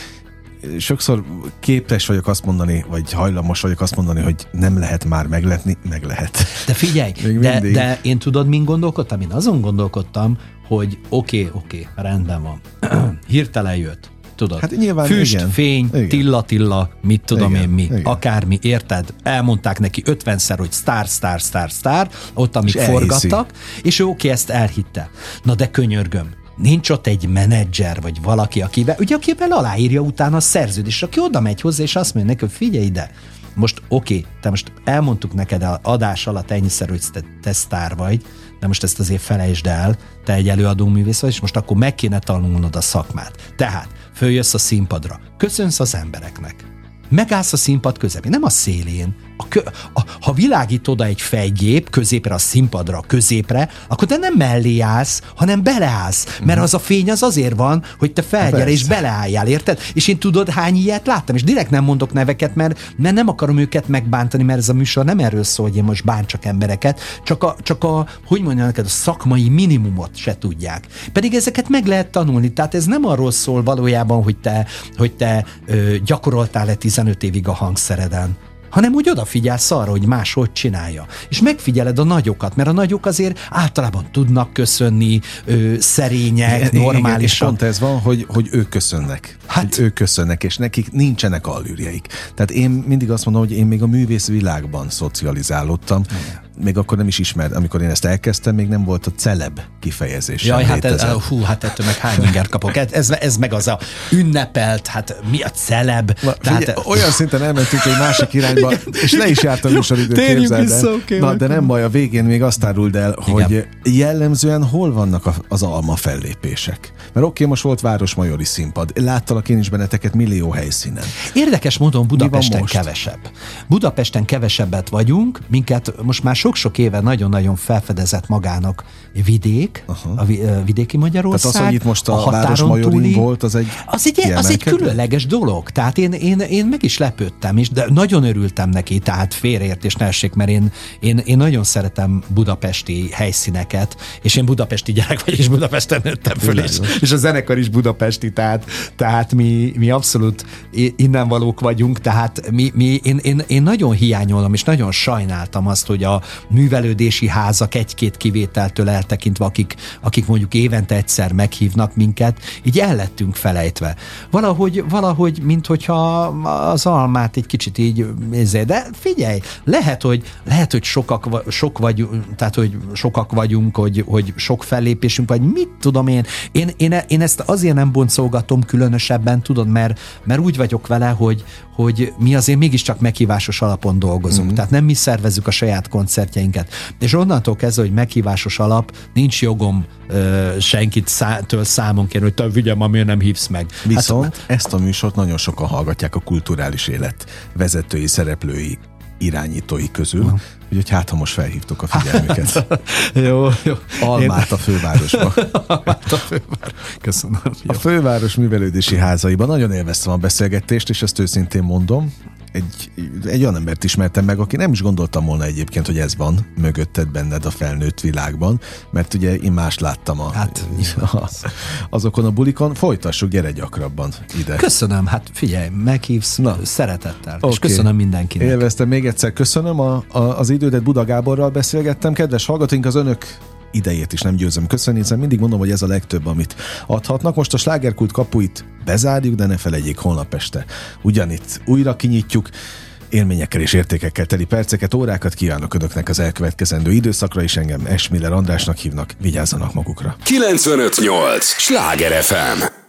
sokszor képes vagyok azt mondani, vagy hajlamos vagyok azt mondani, hogy nem lehet már megletni, meg lehet. De figyelj, *laughs* de, de én tudod, min gondolkodtam? Én azon gondolkodtam, hogy oké, okay, oké, okay, rendben van. *clears throat* Hirtelen jött tudod? Hát nyilván, Füst, igen. fény, tilla-tilla, mit tudom igen, én mi, igen. akármi, érted? Elmondták neki ötvenszer, hogy sztár, sztár, sztár, sztár, ott, amíg és forgattak, elhiszi. és ő oké, ezt elhitte. Na de könyörgöm, nincs ott egy menedzser, vagy valaki, akivel, ugye akivel aláírja utána a szerződést, aki oda megy hozzá, és azt mondja neki, hogy figyelj ide, most oké, okay, te most elmondtuk neked a adás alatt ennyiszer, hogy te, te sztár vagy, de most ezt azért felejtsd el, te egy előadó művész vagy, és most akkor meg kéne tanulnod a szakmát. Tehát följössz a színpadra, köszönsz az embereknek, megállsz a színpad közepén, nem a szélén, a kö, a, ha világít oda egy fejgép középre a színpadra, középre, akkor te nem mellé állsz, hanem beleállsz. Mert mhm. az a fény az azért van, hogy te felgyere és beleálljál, érted? És én tudod, hány ilyet láttam, és direkt nem mondok neveket, mert, mert nem akarom őket megbántani, mert ez a műsor nem erről szól, hogy én most bántsak embereket, csak a, csak a hogy mondjam neked, a szakmai minimumot se tudják. Pedig ezeket meg lehet tanulni, tehát ez nem arról szól valójában, hogy te, hogy te ö, gyakoroltál-e 15 évig a hangszereden hanem úgy odafigyelsz arra, hogy más hogy csinálja. És megfigyeled a nagyokat, mert a nagyok azért általában tudnak köszönni, ö, szerények, Igen, igen, pont ez van, hogy, hogy ők köszönnek. Hát- hogy ők köszönnek, és nekik nincsenek allűrjeik. Tehát én mindig azt mondom, hogy én még a művész világban szocializálódtam. Még akkor nem is ismert, amikor én ezt elkezdtem, még nem volt a celeb kifejezés. Jaj, hát, ez, hú, hát ettől meg hány ingert kapok. Ez, ez meg az a ünnepelt, hát mi a celeb. Na, figyelj, olyan szinten elmentünk egy másik irányba, és le is járt a műsoridő, térjünk képzeld vissza, el. oké, Na, de nem baj, a végén még azt áruld el, hogy jellemzően hol vannak az alma fellépések. Mert oké, most volt Városmajori színpad, láttalak én is benneteket millió helyszínen. Érdekes módon Budapesten kevesebb. Budapesten kevesebbet vagyunk, minket most már sok-sok éve nagyon-nagyon felfedezett magának vidék, a vi- ö, vidéki Magyarország. Tehát az, hogy itt most a határon Városmajorin túli- volt, az egy az egy, az egy különleges dolog. Tehát én, én, én meg is lepődtem, és de nagyon örültem neki, tehát félreértés ne essék, mert én, én, én nagyon szeretem budapesti helyszíneket, és én budapesti gyerek vagyok, és Budapesten nőttem föl, és, és a zenekar is budapesti, tehát, tehát mi, mi abszolút innen valók vagyunk, tehát mi, mi, én, én, én nagyon hiányolom, és nagyon sajnáltam azt, hogy a művelődési házak egy-két kivételtől eltekintve, akik, akik mondjuk évente egyszer meghívnak minket, így el lettünk felejtve. Valahogy, valahogy mint hogyha az almát egy kicsit így, nézzé, de figyelj, lehet, hogy, lehet, hogy sokak, sok vagy, tehát, hogy sokak vagyunk, hogy, hogy sok fellépésünk, vagy mit tudom én. Én, én, én ezt azért nem boncolgatom különösebben, tudod, mert, mert úgy vagyok vele, hogy, hogy mi azért mégiscsak meghívásos alapon dolgozunk. Mm. Tehát nem mi szervezzük a saját koncertjeinket. És onnantól kezdve, hogy meghívásos alap, nincs jogom ö, senkit szá- től számon kérni, hogy te vigyem, amiért nem hívsz meg. Viszont Hát, hát, ezt a műsort nagyon sokan hallgatják a kulturális élet vezetői, szereplői, irányítói közül, uh-huh. úgyhogy hát, ha most felhívtuk a figyelmüket. *laughs* jó, jó. Almát a fővárosba. *laughs* Almát a fővár. Köszönöm. A főváros művelődési házaiban nagyon élveztem a beszélgetést, és ezt őszintén mondom. Egy, egy olyan embert ismertem meg, aki nem is gondoltam volna egyébként, hogy ez van mögötted benned a felnőtt világban, mert ugye én más láttam a, Hát, a, azokon a bulikon. Folytassuk, gyere gyakrabban ide. Köszönöm, hát figyelj, meghívsz Na. szeretettel. Oké. És köszönöm mindenkinek. Élveztem még egyszer, köszönöm a, a, az idődet, Buda Gáborral beszélgettem. Kedves hallgatóink, az önök idejét is nem győzöm köszönni, hiszen mindig mondom, hogy ez a legtöbb, amit adhatnak. Most a slágerkult kapuit bezárjuk, de ne felejtjék, holnap este ugyanitt újra kinyitjuk. Élményekkel és értékekkel teli perceket, órákat kívánok önöknek az elkövetkezendő időszakra, és engem Esmiller Andrásnak hívnak. Vigyázzanak magukra! 958! Sláger FM!